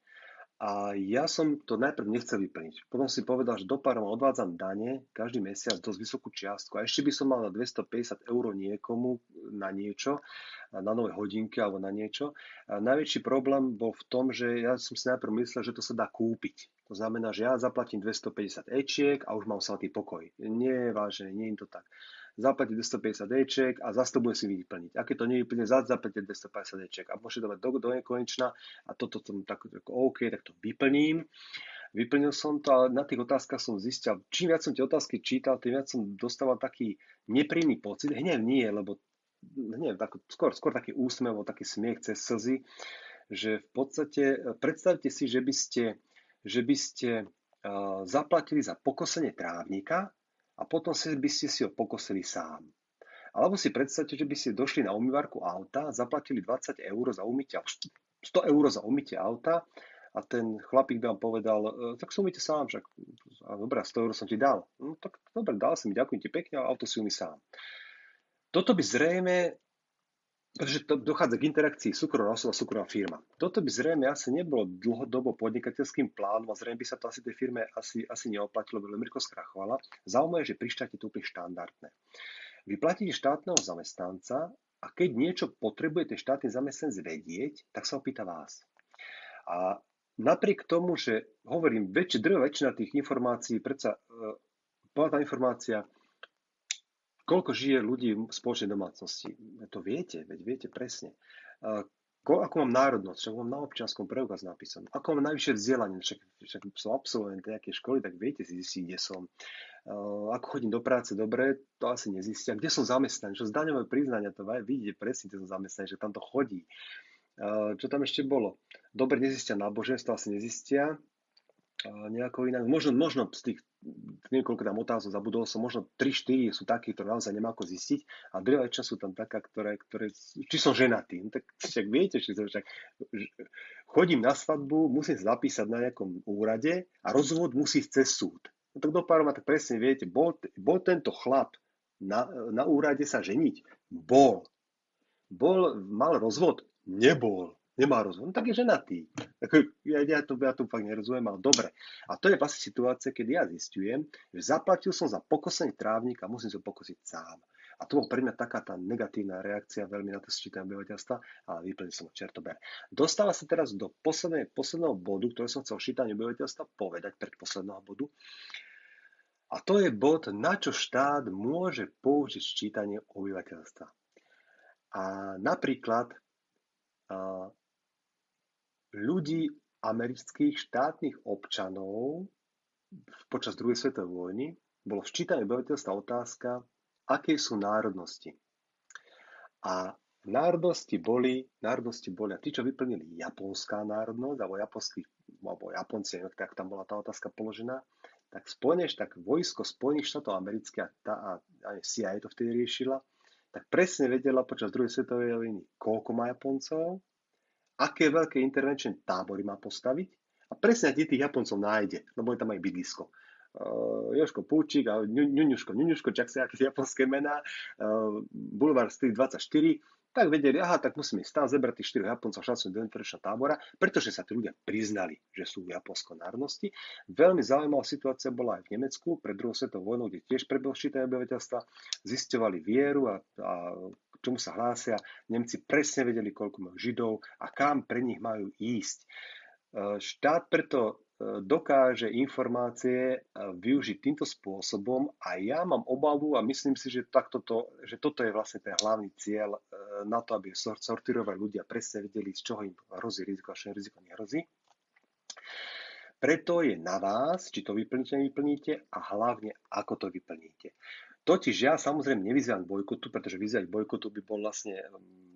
a ja som to najprv nechcel vyplniť. Potom si povedal, že do pár odvádzam dane každý mesiac dosť vysokú čiastku a ešte by som mal na 250 eur niekomu na niečo, na nové hodinky alebo na niečo. A najväčší problém bol v tom, že ja som si najprv myslel, že to sa dá kúpiť. To znamená, že ja zaplatím 250 ečiek a už mám svatý pokoj. Nie, vážne, nie je to tak zaplatiť 250 dček a zase to bude si vyplniť. A keď to nevyplne, zase zaplatíte 250 dček a môžete dávať do, do nekonečna a toto som tak, tak OK, tak to vyplním. Vyplnil som to, ale na tých otázkach som zistil, čím viac som tie otázky čítal, tým viac som dostával taký nepríjemný pocit. Hnev nie, lebo hnev, tak, skôr, skôr taký úsmev, taký smiech cez slzy, že v podstate predstavte si, že by ste, že by ste uh, zaplatili za pokosenie trávnika a potom si by ste si ho pokosili sám. Alebo si predstavte, že by ste došli na umývarku auta, zaplatili 20 eur za umytie, 100 eur za umytie auta a ten chlapík vám povedal, e, tak si umyte sám, však dobrá, 100 eur som ti dal. No tak dobre, dal si mi, ďakujem ti pekne, ale auto si umí sám. Toto by zrejme pretože to dochádza k interakcii súkromná osoba, súkromná firma. Toto by zrejme asi nebolo dlhodobo podnikateľským plánom a zrejme by sa to asi tej firme asi, asi neoplatilo, by veľmi skrachovala. Zaujímavé, že pri štáte to úplne štandardné. Vy platíte štátneho zamestnanca a keď niečo potrebuje ten štátny zamestnanec vedieť, tak sa opýta vás. A napriek tomu, že hovorím, väčšia, drvá väčšina tých informácií, predsa e, tá informácia, koľko žije ľudí v spoločnej domácnosti. To viete, veď viete presne. Ko, ako mám národnosť, však mám na občianskom preukaz napísané. Ako mám najvyššie vzdelanie, však, však som absolvent nejakej školy, tak viete si zistiť, kde som. Uh, ako chodím do práce dobre, to asi nezistia. Kde som zamestnaný, čo z daňové priznania, to vidíte presne, kde som zamestnaný, že tam to chodí. Uh, čo tam ešte bolo? Dobre nezistia náboženstvo, asi nezistia nejako inak. Možno, možno z tých niekoľko tam otázok zabudol som, možno 3-4 sú také, ktoré naozaj nemá ako zistiť a druhá väčšina sú tam taká, ktoré, ktoré či som ženatý. No, tak však viete, či som však chodím na svadbu, musím sa zapísať na nejakom úrade a rozvod musí ísť cez súd. No tak do pár tak presne viete, bol, bol tento chlap na, na úrade sa ženiť? Bol. Bol, mal rozvod? Nebol nemá rozum, no tak je ženatý. Ja, ja, to, ja to fakt nerozumiem, ale dobre. A to je vlastne situácia, keď ja zistujem, že zaplatil som za pokosenie trávnika a musím sa pokosiť sám. A to bol pre mňa taká tá negatívna reakcia veľmi na to sčítanie obyvateľstva, ale vyplnil som čertober. Dostáva sa teraz do poslednej, posledného bodu, ktorý som chcel šítanie obyvateľstva povedať pred posledného bodu. A to je bod, na čo štát môže použiť ščítanie obyvateľstva. A napríklad ľudí amerických štátnych občanov počas druhej svetovej vojny bolo včítané obyvateľstva otázka, aké sú národnosti. A národnosti boli, národnosti boli, a tí, čo vyplnili japonská národnosť, alebo japonský, alebo Japonci, tak tam bola tá otázka položená, tak Spojené, tak vojsko Spojených štátov amerických a, tá, a, a CIA to vtedy riešila, tak presne vedela počas druhej svetovej vojny, koľko má Japoncov, aké veľké intervenčné tábory má postaviť a presne kde tých Japoncov nájde, lebo je tam aj bydlisko. Uh, Joško Púčik a Ňuňuško, Ňuňuško, čak sa aké japonské mená, uh, Boulevard Street 24, tak vedeli, aha, tak musíme stále zebrať tých 4 Japoncov šancu do intervenčného tábora, pretože sa tí ľudia priznali, že sú japonsko národnosti. Veľmi zaujímavá situácia bola aj v Nemecku pred druhou svetovou vojnou, kde tiež prebehlo ščítanie obyvateľstva, zisťovali vieru a, a čomu sa hlásia. Nemci presne vedeli, koľko majú Židov a kam pre nich majú ísť. E, štát preto dokáže informácie využiť týmto spôsobom a ja mám obavu a myslím si, že, takto to, že toto je vlastne ten hlavný cieľ e, na to, aby sortirovali ľudia presne vedeli, z čoho im hrozí riziko a čo riziko nehrozí. Preto je na vás, či to vyplníte, nevyplníte a hlavne, ako to vyplníte. Totiž ja samozrejme nevyzývam bojkotu, pretože vyzývať bojkotu by bol vlastne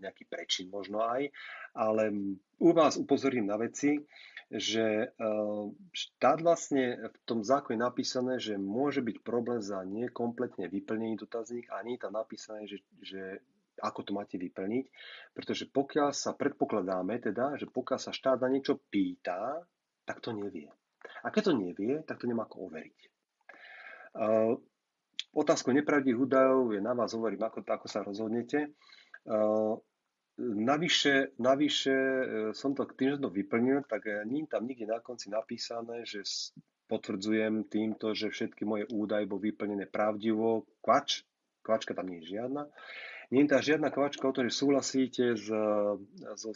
nejaký prečin možno aj, ale u vás upozorím na veci, že eh, štát vlastne v tom zákone napísané, že môže byť problém za nekompletne vyplnený dotazník a nie je tam napísané, že, že ako to máte vyplniť, pretože pokiaľ sa predpokladáme teda, že pokiaľ sa štát na niečo pýta, tak to nevie. A keď to nevie, tak to nemá ako overiť. Uh, otázku nepravdivých údajov je na vás, hovorím, ako, ako sa rozhodnete. Uh, Navyše, navyše e, som to to vyplnil, tak e, nie tam nikde na konci napísané, že potvrdzujem týmto, že všetky moje údaje boli vyplnené pravdivo. Kvač, kvačka tam nie je žiadna. Nie je tam žiadna kvačka o to, že súhlasíte s, so,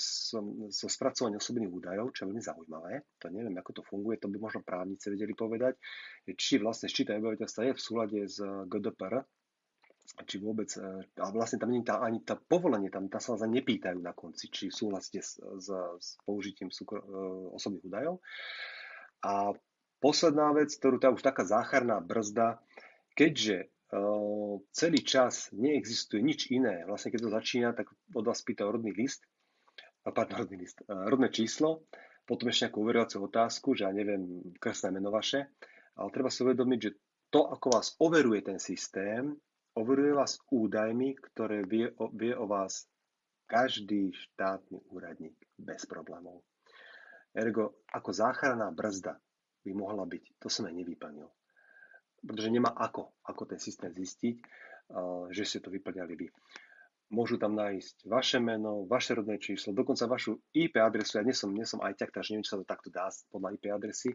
so, spracovaním osobných údajov, čo je veľmi zaujímavé. To neviem, ako to funguje, to by možno právnici vedeli povedať, či vlastne ščítanie obyvateľstva je v súlade s GDPR, či vôbec, e, a vlastne tam nie tá, ani tá povolenie, tam, tam sa vás nepýtajú na konci, či súhlasíte s, s, s použitím súkro, e, osobných údajov. A posledná vec, ktorú tá už taká zácharná brzda, keďže celý čas neexistuje nič iné, vlastne keď to začína, tak od vás pýta rodný list, pardon, rodný list, rodné číslo, potom ešte nejakú uverovaciu otázku, že ja neviem krstné meno vaše, ale treba si uvedomiť, že to, ako vás overuje ten systém, Overuje vás údajmi, ktoré vie o, vie o vás každý štátny úradník bez problémov. Ergo, ako záchranná brzda by mohla byť, to som aj nevyplnil. Pretože nemá ako, ako ten systém zistiť, že ste to vyplňali vy. Môžu tam nájsť vaše meno, vaše rodné číslo, dokonca vašu IP adresu. Ja nie som, nie som takže neviem, či sa to takto dá podľa IP adresy,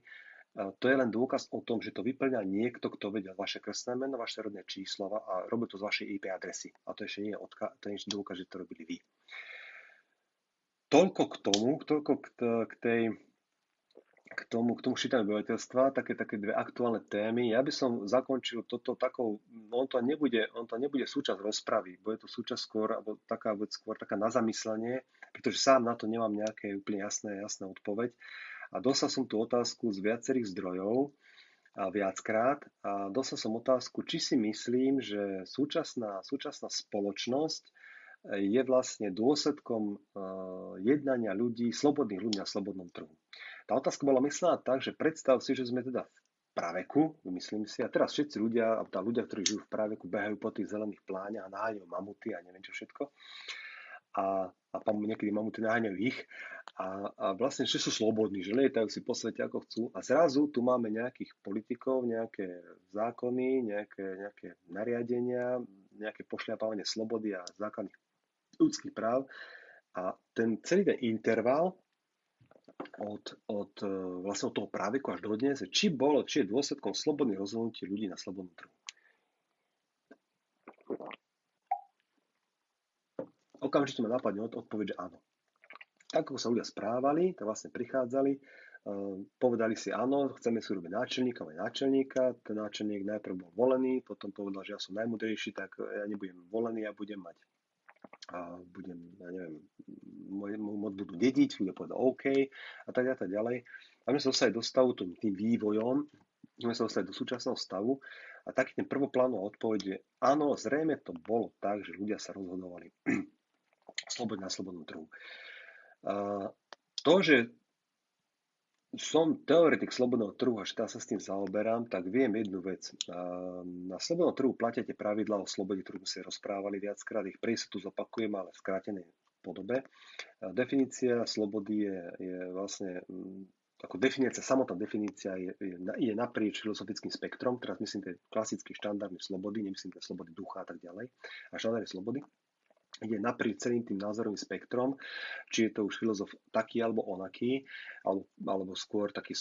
to je len dôkaz o tom, že to vyplňa niekto, kto vedel vaše krstné meno, vaše rodné číslo a robil to z vašej IP adresy. A to ešte nie je, odka- to je dôkaz, že to robili vy. Toľko k tomu, toľko k, t- k tej k tomu, k tomu šítaniu obyvateľstva, také, také dve aktuálne témy. Ja by som zakončil toto takou, no on to nebude, on to nebude súčasť rozpravy, bude to súčasť skôr, alebo taká, skôr taká na zamyslenie, pretože sám na to nemám nejaké úplne jasné, jasné odpoveď. A dostal som tú otázku z viacerých zdrojov a viackrát a dostal som otázku, či si myslím, že súčasná, súčasná spoločnosť je vlastne dôsledkom uh, jednania ľudí, slobodných ľudí na slobodnom trhu. Tá otázka bola myslená tak, že predstav si, že sme teda v praveku, myslím si, a teraz všetci ľudia, a tá ľudia, ktorí žijú v praveku, behajú po tých zelených pláňach a náhajú mamuty a neviem čo všetko. A, a niekedy mamuty naháňajú ich. A, a vlastne, že sú slobodní, že lietajú si po svete ako chcú. A zrazu tu máme nejakých politikov, nejaké zákony, nejaké, nejaké nariadenia, nejaké pošľapávanie slobody a základných ľudských práv. A ten celý ten interval od, od, e, vlastne od toho práveku až do dnes, či bolo, či je dôsledkom slobodných rozhodnutí ľudí na slobodnom trhu. Okamžite ma napadne odpoveď, že áno tak ako sa ľudia správali, tak vlastne prichádzali, eh, povedali si áno, chceme si urobiť náčelníka, aj náčelníka, ten náčelník najprv bol volený, potom povedal, že ja som najmudrejší, tak ja nebudem volený, ja budem mať a budem, ja neviem, môj, môj mod budú dediť, bude povedať OK a tak a tak ďalej. A my sa dostali do stavu tým, tým vývojom, my sa dostali do súčasného stavu a taký ten prvoplánová odpoveď je, áno, zrejme to bolo tak, že ľudia sa rozhodovali [CLEARS THROAT] slobodne na slobodnom trhu. A to, že som teoretik slobodného trhu a že sa s tým zaoberám, tak viem jednu vec. Na slobodnom trhu platia tie pravidla o slobode, ktorú sme si rozprávali viackrát. Ich prvý sa tu zopakujem, ale v skrátenej podobe. Definícia slobody je, je vlastne ako definícia, samotná definícia je, je, je naprieč filozofickým spektrom, teraz myslím tie klasický štandardný slobody, nemyslím tie slobody ducha a tak ďalej, a štandardné slobody ide naprieč celým tým názorovým spektrom, či je to už filozof taký alebo onaký, alebo, alebo skôr taký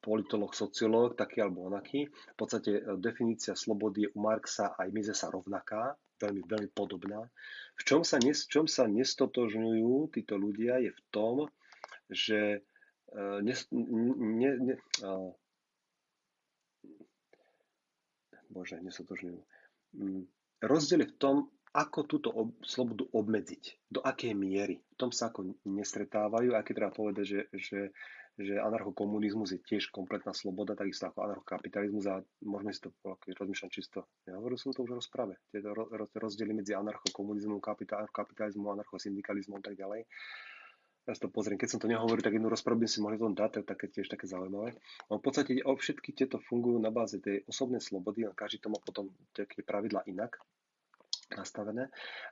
politolog, sociológ, taký alebo onaký. V podstate e, definícia slobody je u Marxa aj Misesa rovnaká, veľmi, veľmi podobná. V čom sa, nes, čom sa nestotožňujú títo ľudia je v tom, že uh, nes, ne, ne, uh, bože, nestotožňujú. Um, rozdiel je v tom, ako túto ob- slobodu obmedziť, do akej miery. V tom sa ako nestretávajú, aj keď treba povedať, že, že, že anarchokomunizmus je tiež kompletná sloboda, takisto ako anarchokapitalizmus a môžeme si to, keď rozmýšľam čisto, ja hovoril som to už v rozprave, tieto rozdiely medzi anarchokomunizmom, kapitalizmom, anarchosyndikalizmom a tak ďalej. Ja si to pozriem, keď som to nehovoril, tak jednu rozprávu by si mohli tom dať, to je tiež také zaujímavé. No, v podstate o všetky tieto fungujú na báze tej osobnej slobody a každý to má potom také pravidla inak nastavené.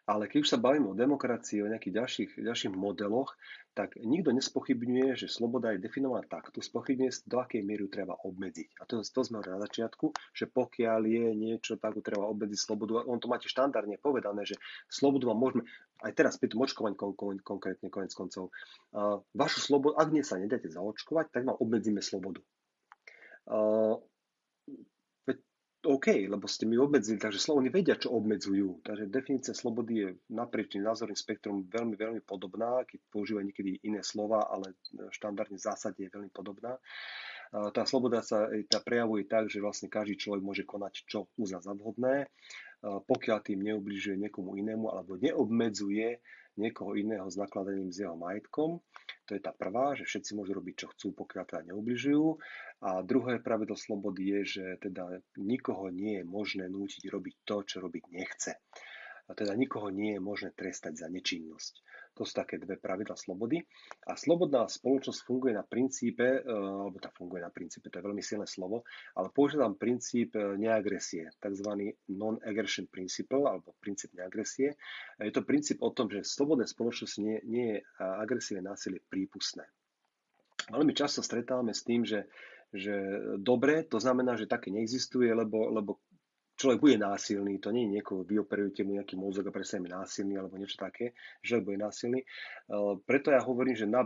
Ale keď už sa bavíme o demokracii, o nejakých ďalších, ďalších modeloch, tak nikto nespochybňuje, že sloboda je definovaná takto. Spochybňuje, do akej miery treba obmedziť. A to, to sme na začiatku, že pokiaľ je niečo, tak treba obmedziť slobodu. On to máte štandardne povedané, že slobodu vám môžeme, aj teraz pri tom očkovaní kon, kon, konkrétne konec koncov, uh, vašu slobodu, ak nie sa nedáte zaočkovať, tak vám obmedzíme slobodu. Uh, OK, lebo ste mi obmedzili, takže oni vedia, čo obmedzujú. Takže definícia slobody je naprieč názorným spektrom veľmi, veľmi podobná, keď používajú niekedy iné slova, ale štandardne v zásade je veľmi podobná. Tá sloboda sa tá prejavuje tak, že vlastne každý človek môže konať, čo uzná za vhodné, pokiaľ tým neubližuje niekomu inému alebo neobmedzuje niekoho iného s nakladaním s jeho majetkom. To je tá prvá, že všetci môžu robiť, čo chcú, pokiaľ teda neubližujú. A druhé pravidlo slobody je, že teda nikoho nie je možné nútiť robiť to, čo robiť nechce. A teda nikoho nie je možné trestať za nečinnosť. To sú také dve pravidla slobody. A slobodná spoločnosť funguje na princípe, e, alebo tá funguje na princípe, to je veľmi silné slovo, ale používam princíp e, neagresie, tzv. non-aggression principle, alebo princíp neagresie. Je to princíp o tom, že v slobodnej spoločnosti nie, nie je agresívne násilie prípustné. Veľmi často stretávame s tým, že že dobre, to znamená, že také neexistuje, lebo, lebo človek bude násilný, to nie je niekoho, vy operujete mu nejaký mozog a presne je násilný alebo niečo také, že bude násilný. Uh, preto ja hovorím, že na,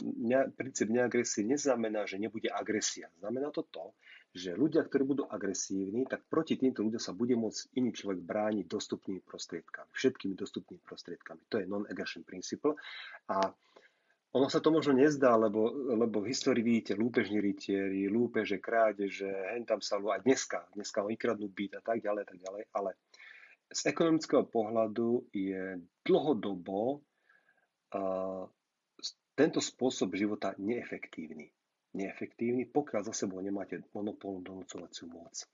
ne, princíp neagresie neznamená, že nebude agresia. Znamená to to, že ľudia, ktorí budú agresívni, tak proti týmto ľuďom sa bude môcť iný človek brániť dostupnými prostriedkami, všetkými dostupnými prostriedkami. To je non-aggression principle. A ono sa to možno nezdá, lebo, lebo v histórii vidíte lúpežní rytieri, lúpeže, krádeže, hen tam sa aj dneska, dneska ho vykradnú byt a tak ďalej, tak ďalej, ale z ekonomického pohľadu je dlhodobo uh, tento spôsob života neefektívny. Neefektívny, pokiaľ za sebou nemáte monopolnú donúcovaciu moc.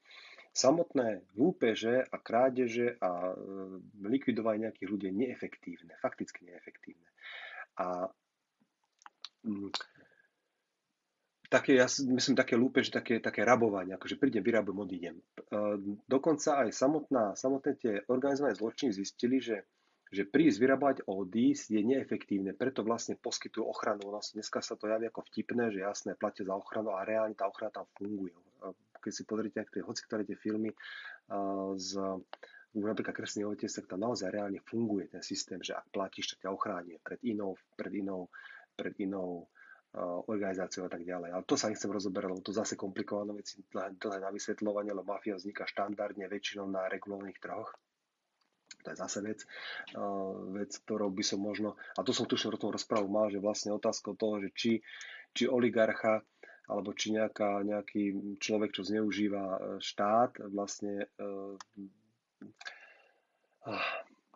Samotné lúpeže a krádeže a likvidovanie nejakých ľudí je neefektívne, fakticky neefektívne. A. také, ja myslím, také lúpež, také, také rabovanie, akože prídem, vyrabujem, odídem. E, dokonca aj samotná, samotné tie organizované zločiny zistili, že, že prísť, vyrábať, odísť je neefektívne, preto vlastne poskytujú ochranu. U nás dneska sa to javí ako vtipné, že jasné, platia za ochranu a reálne tá ochrana tam funguje. Keď si pozrite, tie, hoci ktoré tie filmy uh, z napríklad Kresný otec, tak tam naozaj reálne funguje ten systém, že ak platíš, tak ťa ochráni pred inou, pred inou pred inou organizáciou a tak ďalej. Ale to sa nechcem rozoberať, lebo to zase komplikované veci, dlhé na vysvetľovanie, lebo mafia vzniká štandardne väčšinou na regulovaných trhoch. To je zase vec, vec, ktorou by som možno, a to som tušne o tom rozprávu mal, že vlastne otázka toho, že či, či oligarcha alebo či nejaká, nejaký človek, čo zneužíva e, štát, vlastne uh,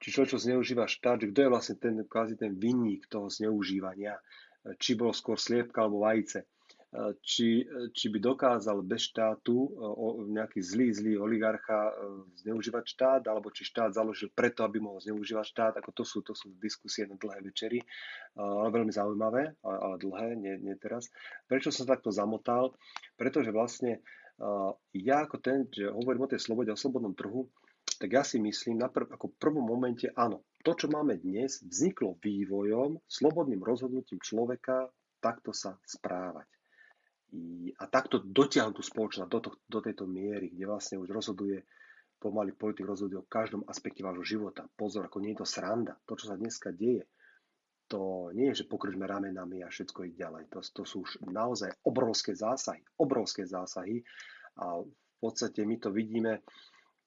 či človek, čo zneužíva štát, že kto je vlastne ten, kvázi ten vinník toho zneužívania, či bolo skôr sliepka alebo vajce či, či by dokázal bez štátu nejaký zlý, zlý oligarcha e, zneužívať štát, alebo či štát založil preto, aby mohol zneužívať štát, ako to sú, to sú diskusie na dlhé večery, ale veľmi zaujímavé, ale dlhé, nie, nie teraz. Prečo som takto zamotal? Pretože vlastne ja ako ten, že hovorím o tej slobode, o slobodnom trhu, tak ja si myslím, na prv, ako v prvom momente, áno, to, čo máme dnes, vzniklo vývojom, slobodným rozhodnutím človeka takto sa správať a takto dotiahnuť tú spoločnosť do, to, do tejto miery, kde vlastne už rozhoduje, pomaly politik rozhoduje o každom aspekte vášho života. Pozor, ako nie je to sranda. To, čo sa dneska deje, to nie je, že pokryžme ramenami a všetko ide ďalej. To, to sú už naozaj obrovské zásahy. Obrovské zásahy. A v podstate my to vidíme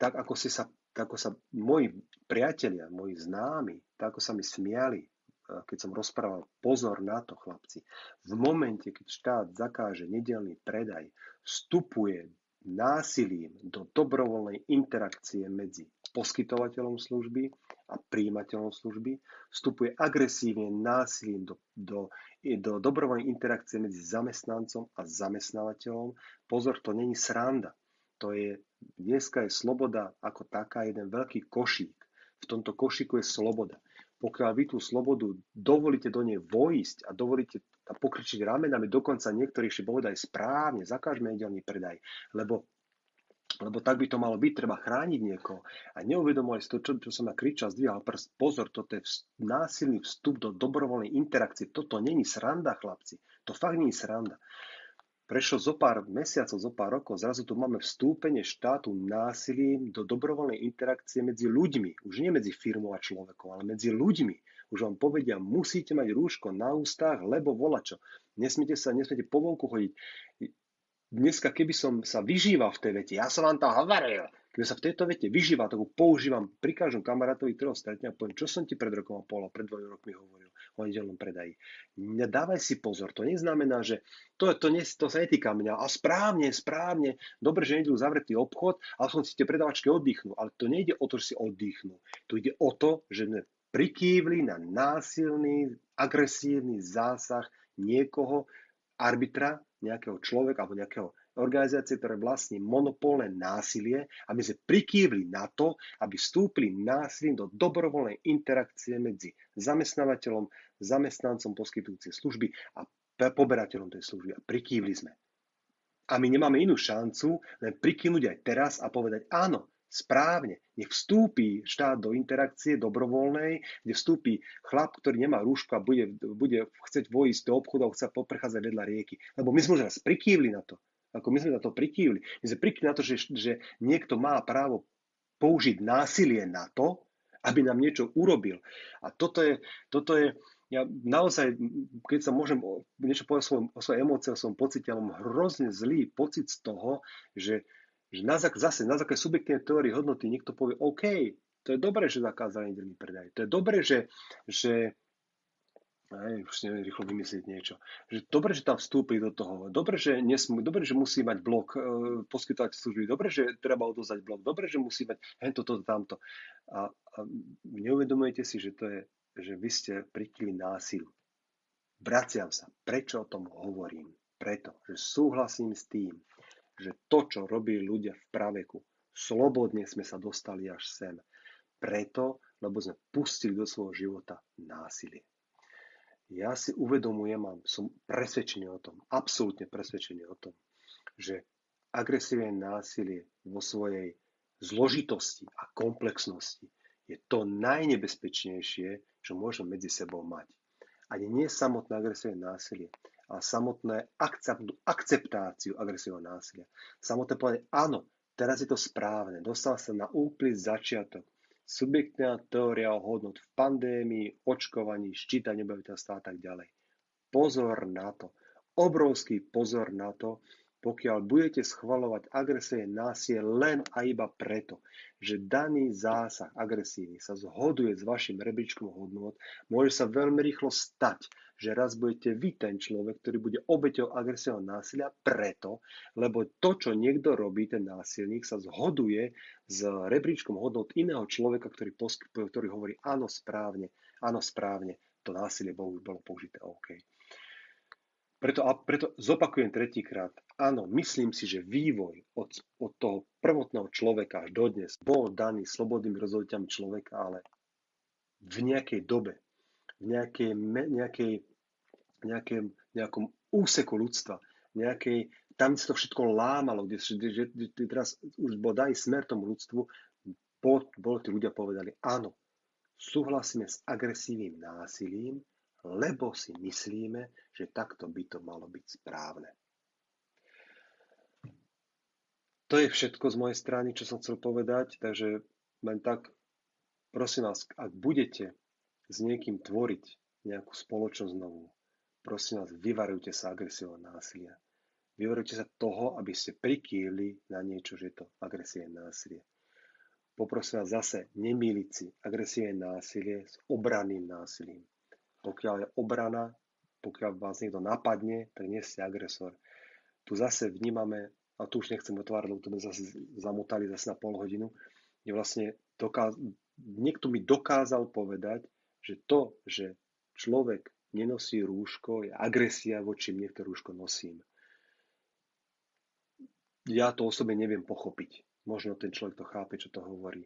tak, ako, si sa, tak ako sa moji priatelia, moji známi, tak ako sa mi smiali keď som rozprával, pozor na to, chlapci. V momente, keď štát zakáže nedelný predaj, vstupuje násilím do dobrovoľnej interakcie medzi poskytovateľom služby a príjimateľom služby, vstupuje agresívne násilím do, do, do dobrovoľnej interakcie medzi zamestnancom a zamestnávateľom. Pozor, to není sranda. To je, dneska je sloboda ako taká jeden veľký košík. V tomto košíku je sloboda pokiaľ vy tú slobodu dovolíte do nej vojsť a dovolíte a pokričiť ramenami, dokonca niektorí ešte povedali správne, zakážme nedelný predaj, lebo lebo tak by to malo byť, treba chrániť niekoho. A neuvedomovali si to, čo, čo som ja kričal, zdvíhal prst, pozor, toto je vst- násilný vstup do dobrovoľnej interakcie. Toto není sranda, chlapci. To fakt není sranda. Prešlo zo pár mesiacov, zo pár rokov, zrazu tu máme vstúpenie štátu násilím do dobrovoľnej interakcie medzi ľuďmi. Už nie medzi firmou a človekom, ale medzi ľuďmi. Už vám povedia, musíte mať rúško na ústach, lebo volačo. Nesmiete sa, nesmiete po vonku chodiť. Dneska, keby som sa vyžíval v tej vete, ja som vám to hovoril, keď sa v tejto vete vyžíva, tak ho používam pri každom kamarátovi, ktorého stretnem a poviem, čo som ti pred rokom a pol a pred dvojmi rokmi hovoril o nedelnom predaji. Dávaj si pozor, to neznamená, že to, to, nie, to sa netýka mňa. A správne, správne, dobre, že nejdu zavretý obchod, ale som si tie predavačky oddychnú. Ale to nejde o to, že si oddychnú. Tu ide o to, že sme prikývli na násilný, agresívny zásah niekoho, arbitra, nejakého človeka alebo nejakého organizácie, ktoré vlastní monopolné násilie, aby sme prikývli na to, aby vstúpili násilím do dobrovoľnej interakcie medzi zamestnávateľom, zamestnancom poskytujúcej služby a poberateľom tej služby. A prikývli sme. A my nemáme inú šancu len prikývnuť aj teraz a povedať áno, správne. Nech vstúpi štát do interakcie dobrovoľnej, kde vstúpi chlap, ktorý nemá rúško a bude, bude chcieť vojsť do obchodu a chce poprechádzať vedľa rieky. Lebo my sme už raz prikývli na to. Ako my sme na to prikývli. My sme prikývli na to, že, že niekto má právo použiť násilie na to, aby nám niečo urobil. A toto je, toto je ja naozaj, keď sa môžem niečo povedať o, svojom, o svojej emócii, o svojom pocite, ja mám hrozne zlý pocit z toho, že, že na, zase na základe subjektívnej teórie hodnoty niekto povie, OK, to je dobré, že zakázali nedelný predaj. To je dobré, že, že aj, už neviem rýchlo vymyslieť niečo. Že dobre, že tam vstúpi do toho. Dobre, že, nesmú, dobre, že musí mať blok, e, poskytovať služby. Dobre, že treba odozdať blok. Dobre, že musí mať hento, toto, tamto. A, a neuvedomujete si, že to je, že vy ste prikýli násilu. Vraciam sa. Prečo o tom hovorím? Preto, že súhlasím s tým, že to, čo robili ľudia v praveku, slobodne sme sa dostali až sem. Preto, lebo sme pustili do svojho života násilie. Ja si uvedomujem a som presvedčený o tom, absolútne presvedčený o tom, že agresívne násilie vo svojej zložitosti a komplexnosti je to najnebezpečnejšie, čo môžeme medzi sebou mať. Ani nie samotné agresívne násilie, ale samotné akceptáciu agresívneho násilia. Samotné povedať, áno, teraz je to správne, dostal sa na úplný začiatok subjektná teória hodnot v pandémii, očkovaní, ščítaní obyvateľstva a tak ďalej. Pozor na to. Obrovský pozor na to, pokiaľ budete schvalovať agresie násie len a iba preto, že daný zásah agresívny sa zhoduje s vašim rebríčkom hodnot, môže sa veľmi rýchlo stať, že raz budete vy ten človek, ktorý bude obeťou agresívneho násilia preto, lebo to, čo niekto robí, ten násilník, sa zhoduje s rebríčkom hodnot iného človeka, ktorý, ktorý hovorí áno správne, áno správne, to násilie bolo, bolo použité OK. Preto, a preto zopakujem tretíkrát. Áno, myslím si, že vývoj od, od toho prvotného človeka až dodnes bol daný slobodnými rozhodnutiami človeka, ale v nejakej dobe, v nejakej, nejakej, nejakej, nejakom úseku ľudstva, nejakej, tam sa to všetko lámalo, kde, že, že, že teraz už bol daný smer tomu ľudstvu, bol, bol tí ľudia povedali, áno, súhlasíme s agresívnym násilím, lebo si myslíme, že takto by to malo byť správne. To je všetko z mojej strany, čo som chcel povedať, takže len tak, prosím vás, ak budete s niekým tvoriť nejakú spoločnosť novú, prosím vás, vyvarujte sa agresívneho násilia. Vyvarujte sa toho, aby ste prikýli na niečo, že je to agresie násilie. Poprosím vás zase nemýliť si agresívne násilie s obranným násilím pokiaľ je obrana, pokiaľ vás niekto napadne, tak nie ste agresor. Tu zase vnímame, a tu už nechcem otvárať, lebo to sme zase zamotali zase na pol hodinu, kde vlastne dokáz, niekto mi dokázal povedať, že to, že človek nenosí rúško, je agresia voči mne, ktoré rúško nosím. Ja to osobne neviem pochopiť. Možno ten človek to chápe, čo to hovorí.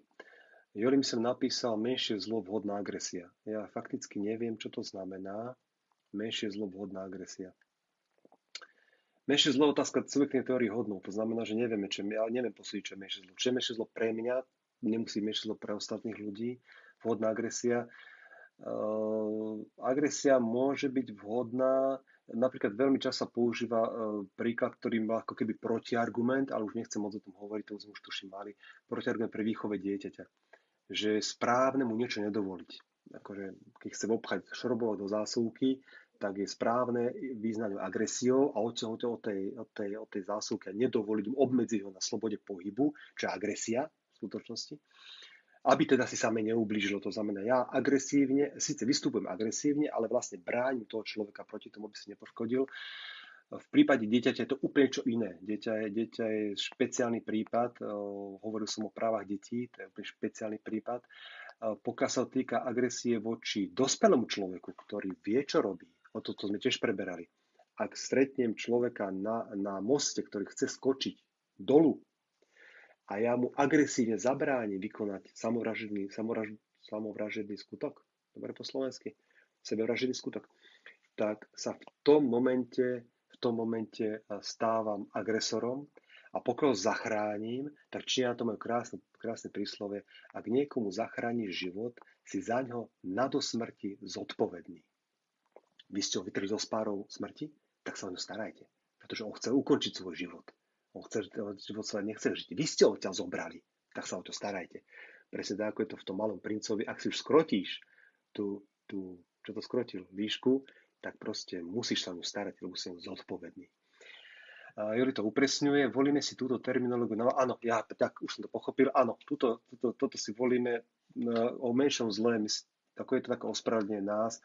Jorim som napísal menšie zlo vhodná agresia. Ja fakticky neviem, čo to znamená menšie zlo vhodná agresia. Menšie zlo je otázka subjektívnej teórie hodnú. To znamená, že nevieme, čo, ja neviem posúdiť, čo je menšie zlo. Čo je menšie zlo pre mňa, nemusí menšie zlo pre ostatných ľudí. Vhodná agresia. Uh, agresia môže byť vhodná, napríklad veľmi často sa používa uh, príklad, ktorý má ako keby protiargument, ale už nechcem moc o tom hovoriť, to sme už tuším mali, protiargument pre výchove dieťaťa že je správne mu niečo nedovoliť. Akože, keď chce obchať šrobovať do zásuvky, tak je správne význať agresiou a odtiaľ od tej, od tej, od tej zásuvky a nedovoliť mu, obmedziť ho na slobode pohybu, čo je agresia v skutočnosti. Aby teda si same neublížilo, to znamená, ja agresívne, síce vystupujem agresívne, ale vlastne bránim toho človeka proti tomu, aby si nepoškodil. V prípade dieťaťa je to úplne čo iné. Dieťa je, dieťa je špeciálny prípad, hovoril som o právach detí, to je úplne špeciálny prípad. Pokiaľ sa týka agresie voči dospelému človeku, ktorý vie, čo robí, o toto sme tiež preberali. Ak stretnem človeka na, na moste, ktorý chce skočiť dolu a ja mu agresívne zabránim vykonať samovražedný, samovražedný skutok, dobre po slovensky, sebevražedný skutok, tak sa v tom momente tom momente stávam agresorom a pokiaľ zachránim, tak či na to majú krásne, krásne príslove, ak niekomu zachrániš život, si za ňo na do smrti zodpovedný. Vy ste ho vytrli zo spárov smrti, tak sa o ňo starajte. Pretože on chce ukončiť svoj život. On chce, život sa nechce žiť. Vy ste ho odtiaľ zobrali, tak sa o to starajte. Presne tak, ako je to v tom malom princovi. Ak si už skrotíš tú, tú čo to skrotil, výšku, tak proste musíš sa mu starať, lebo si zodpovedný. Jori to upresňuje, volíme si túto terminológiu. No áno, ja tak už som to pochopil. Áno, túto, túto, toto si volíme no, o menšom zle, ako je to také ospravedlnenie nás,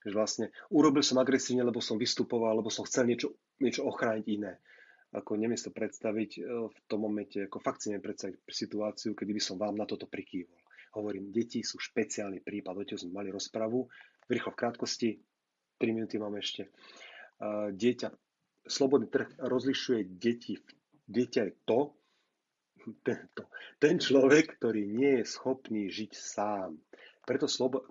že vlastne urobil som agresívne, lebo som vystupoval, lebo som chcel niečo, niečo ochrániť iné. Ako neviem si to predstaviť e, v tom momente, ako fakt si neviem predstaviť situáciu, kedy by som vám na toto prikývol. Hovorím, deti sú špeciálny prípad, o sme mali rozpravu, rýchlo v krátkosti, 3 minúty máme ešte. Dieťa, slobodný trh rozlišuje deti. Dieťa je to, tento, ten človek, ktorý nie je schopný žiť sám. Preto slobo,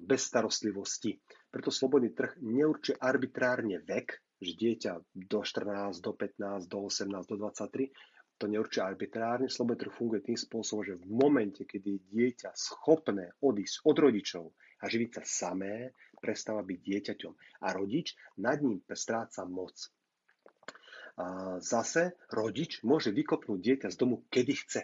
bez starostlivosti. Preto slobodný trh neurčuje arbitrárne vek, že dieťa do 14, do 15, do 18, do 23, to neurčuje arbitrárne. Slobodný trh funguje tým spôsobom, že v momente, kedy je dieťa schopné odísť od rodičov a živiť sa samé, prestáva byť dieťaťom a rodič nad ním stráca moc. A zase rodič môže vykopnúť dieťa z domu, kedy chce.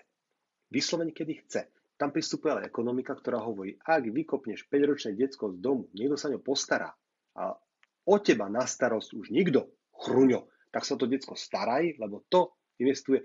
Vyslovene, kedy chce. Tam pristupuje ekonomika, ktorá hovorí, ak vykopneš 5-ročné diecko z domu, niekto sa ňo postará. A o teba na starosť už nikto, chruňo, tak sa to decko staraj, lebo to investuje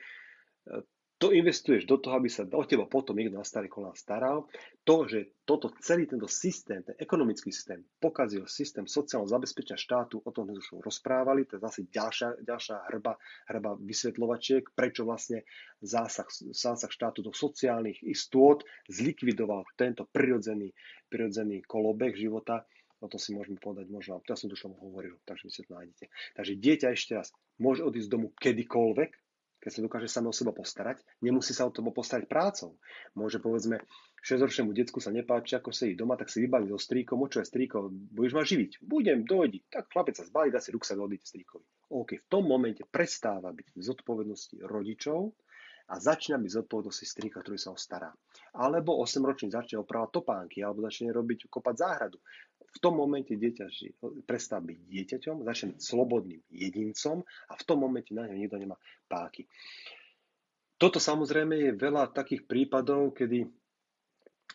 to investuješ do toho, aby sa o teba potom niekto na staré kolá staral. To, že toto, celý tento systém, ten ekonomický systém, pokazil systém sociálneho zabezpečenia štátu, o tom sme už rozprávali, to je zase ďalšia, ďalšia hrba, hrba vysvetľovačiek, prečo vlastne zásah, zásah štátu do sociálnych istôt zlikvidoval tento prirodzený, prirodzený kolobeh života, o to si môžeme povedať možno, ja som to už hovoril, takže si to nájdete. Takže dieťa ešte raz môže odísť z domu kedykoľvek, keď sa dokáže samo o seba postarať, nemusí sa o toho postarať prácou. Môže povedzme, 6-ročnému decku sa nepáči, ako sedí doma, tak si vybaví so strýkom, čo je strýko, budeš ma živiť, budem, dojdi. Tak chlapec sa zbalí, dá si ruksak, odíde strýkovi. OK, v tom momente prestáva byť zodpovednosti rodičov a začína byť zodpovednosti strýka, ktorý sa ho stará. Alebo 8-ročný začne opravať topánky, alebo začne robiť kopať záhradu v tom momente dieťa prestáva byť dieťaťom, začne byť slobodným jedincom a v tom momente na ňo nikto nemá páky. Toto samozrejme je veľa takých prípadov, kedy,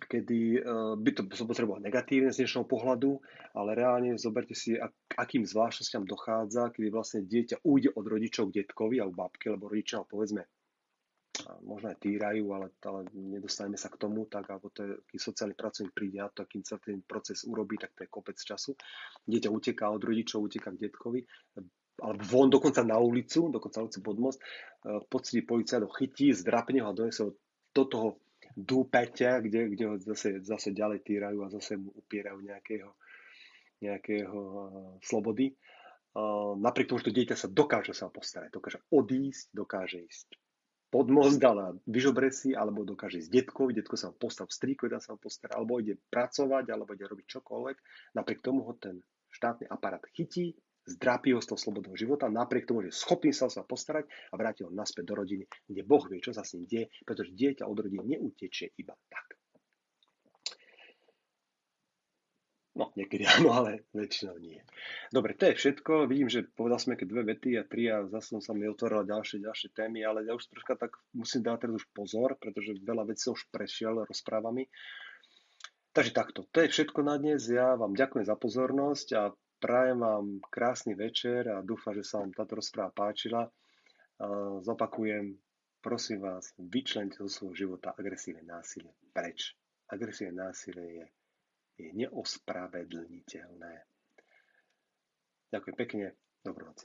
kedy e, by to potrebovalo negatívne z dnešného pohľadu, ale reálne zoberte si, akým zvláštnostiam dochádza, kedy vlastne dieťa ujde od rodičov k detkovi alebo babke, lebo rodičia povedzme možno aj týrajú, ale, ale nedostaneme sa k tomu, tak alebo to keď sociálny pracovník príde na to, kým sa ten proces urobí, tak to je kopec času. Dieťa uteká od rodičov, uteká k detkovi, alebo von dokonca na ulicu, dokonca na ulicu pod most, e, pocití policajt ho chytí, zdrapne ho a donesie ho do toho dúpeťa, kde, kde ho zase, zase ďalej týrajú a zase mu upierajú nejakého, nejakého uh, slobody. Uh, napriek tomu, že to dieťa sa dokáže sa postarať, dokáže odísť, dokáže ísť pod most dala vyžobre si, alebo dokáže ísť detkovi, detko sa postav strýko, dá sa ho postarať, alebo ide pracovať, alebo ide robiť čokoľvek. Napriek tomu ho ten štátny aparát chytí, zdrápi ho z toho slobodného života, napriek tomu, že je schopný sa o sa postarať a vráti ho naspäť do rodiny, kde Boh vie, čo sa s ním deje, pretože dieťa od rodiny neutečie iba tak. No, niekedy áno, ale väčšinou nie. Dobre, to je všetko. Vidím, že povedal som nejaké dve vety a tri a zase som sa mi otvorila ďalšie, ďalšie témy, ale ja už troška tak musím dať teraz už pozor, pretože veľa vecí už prešiel rozprávami. Takže takto, to je všetko na dnes. Ja vám ďakujem za pozornosť a prajem vám krásny večer a dúfam, že sa vám táto rozpráva páčila. Zopakujem, prosím vás, vyčlente zo svojho života agresívne násilie preč. Agresívne násilie je je neospravedlniteľné. Ďakujem pekne, dobrú noc.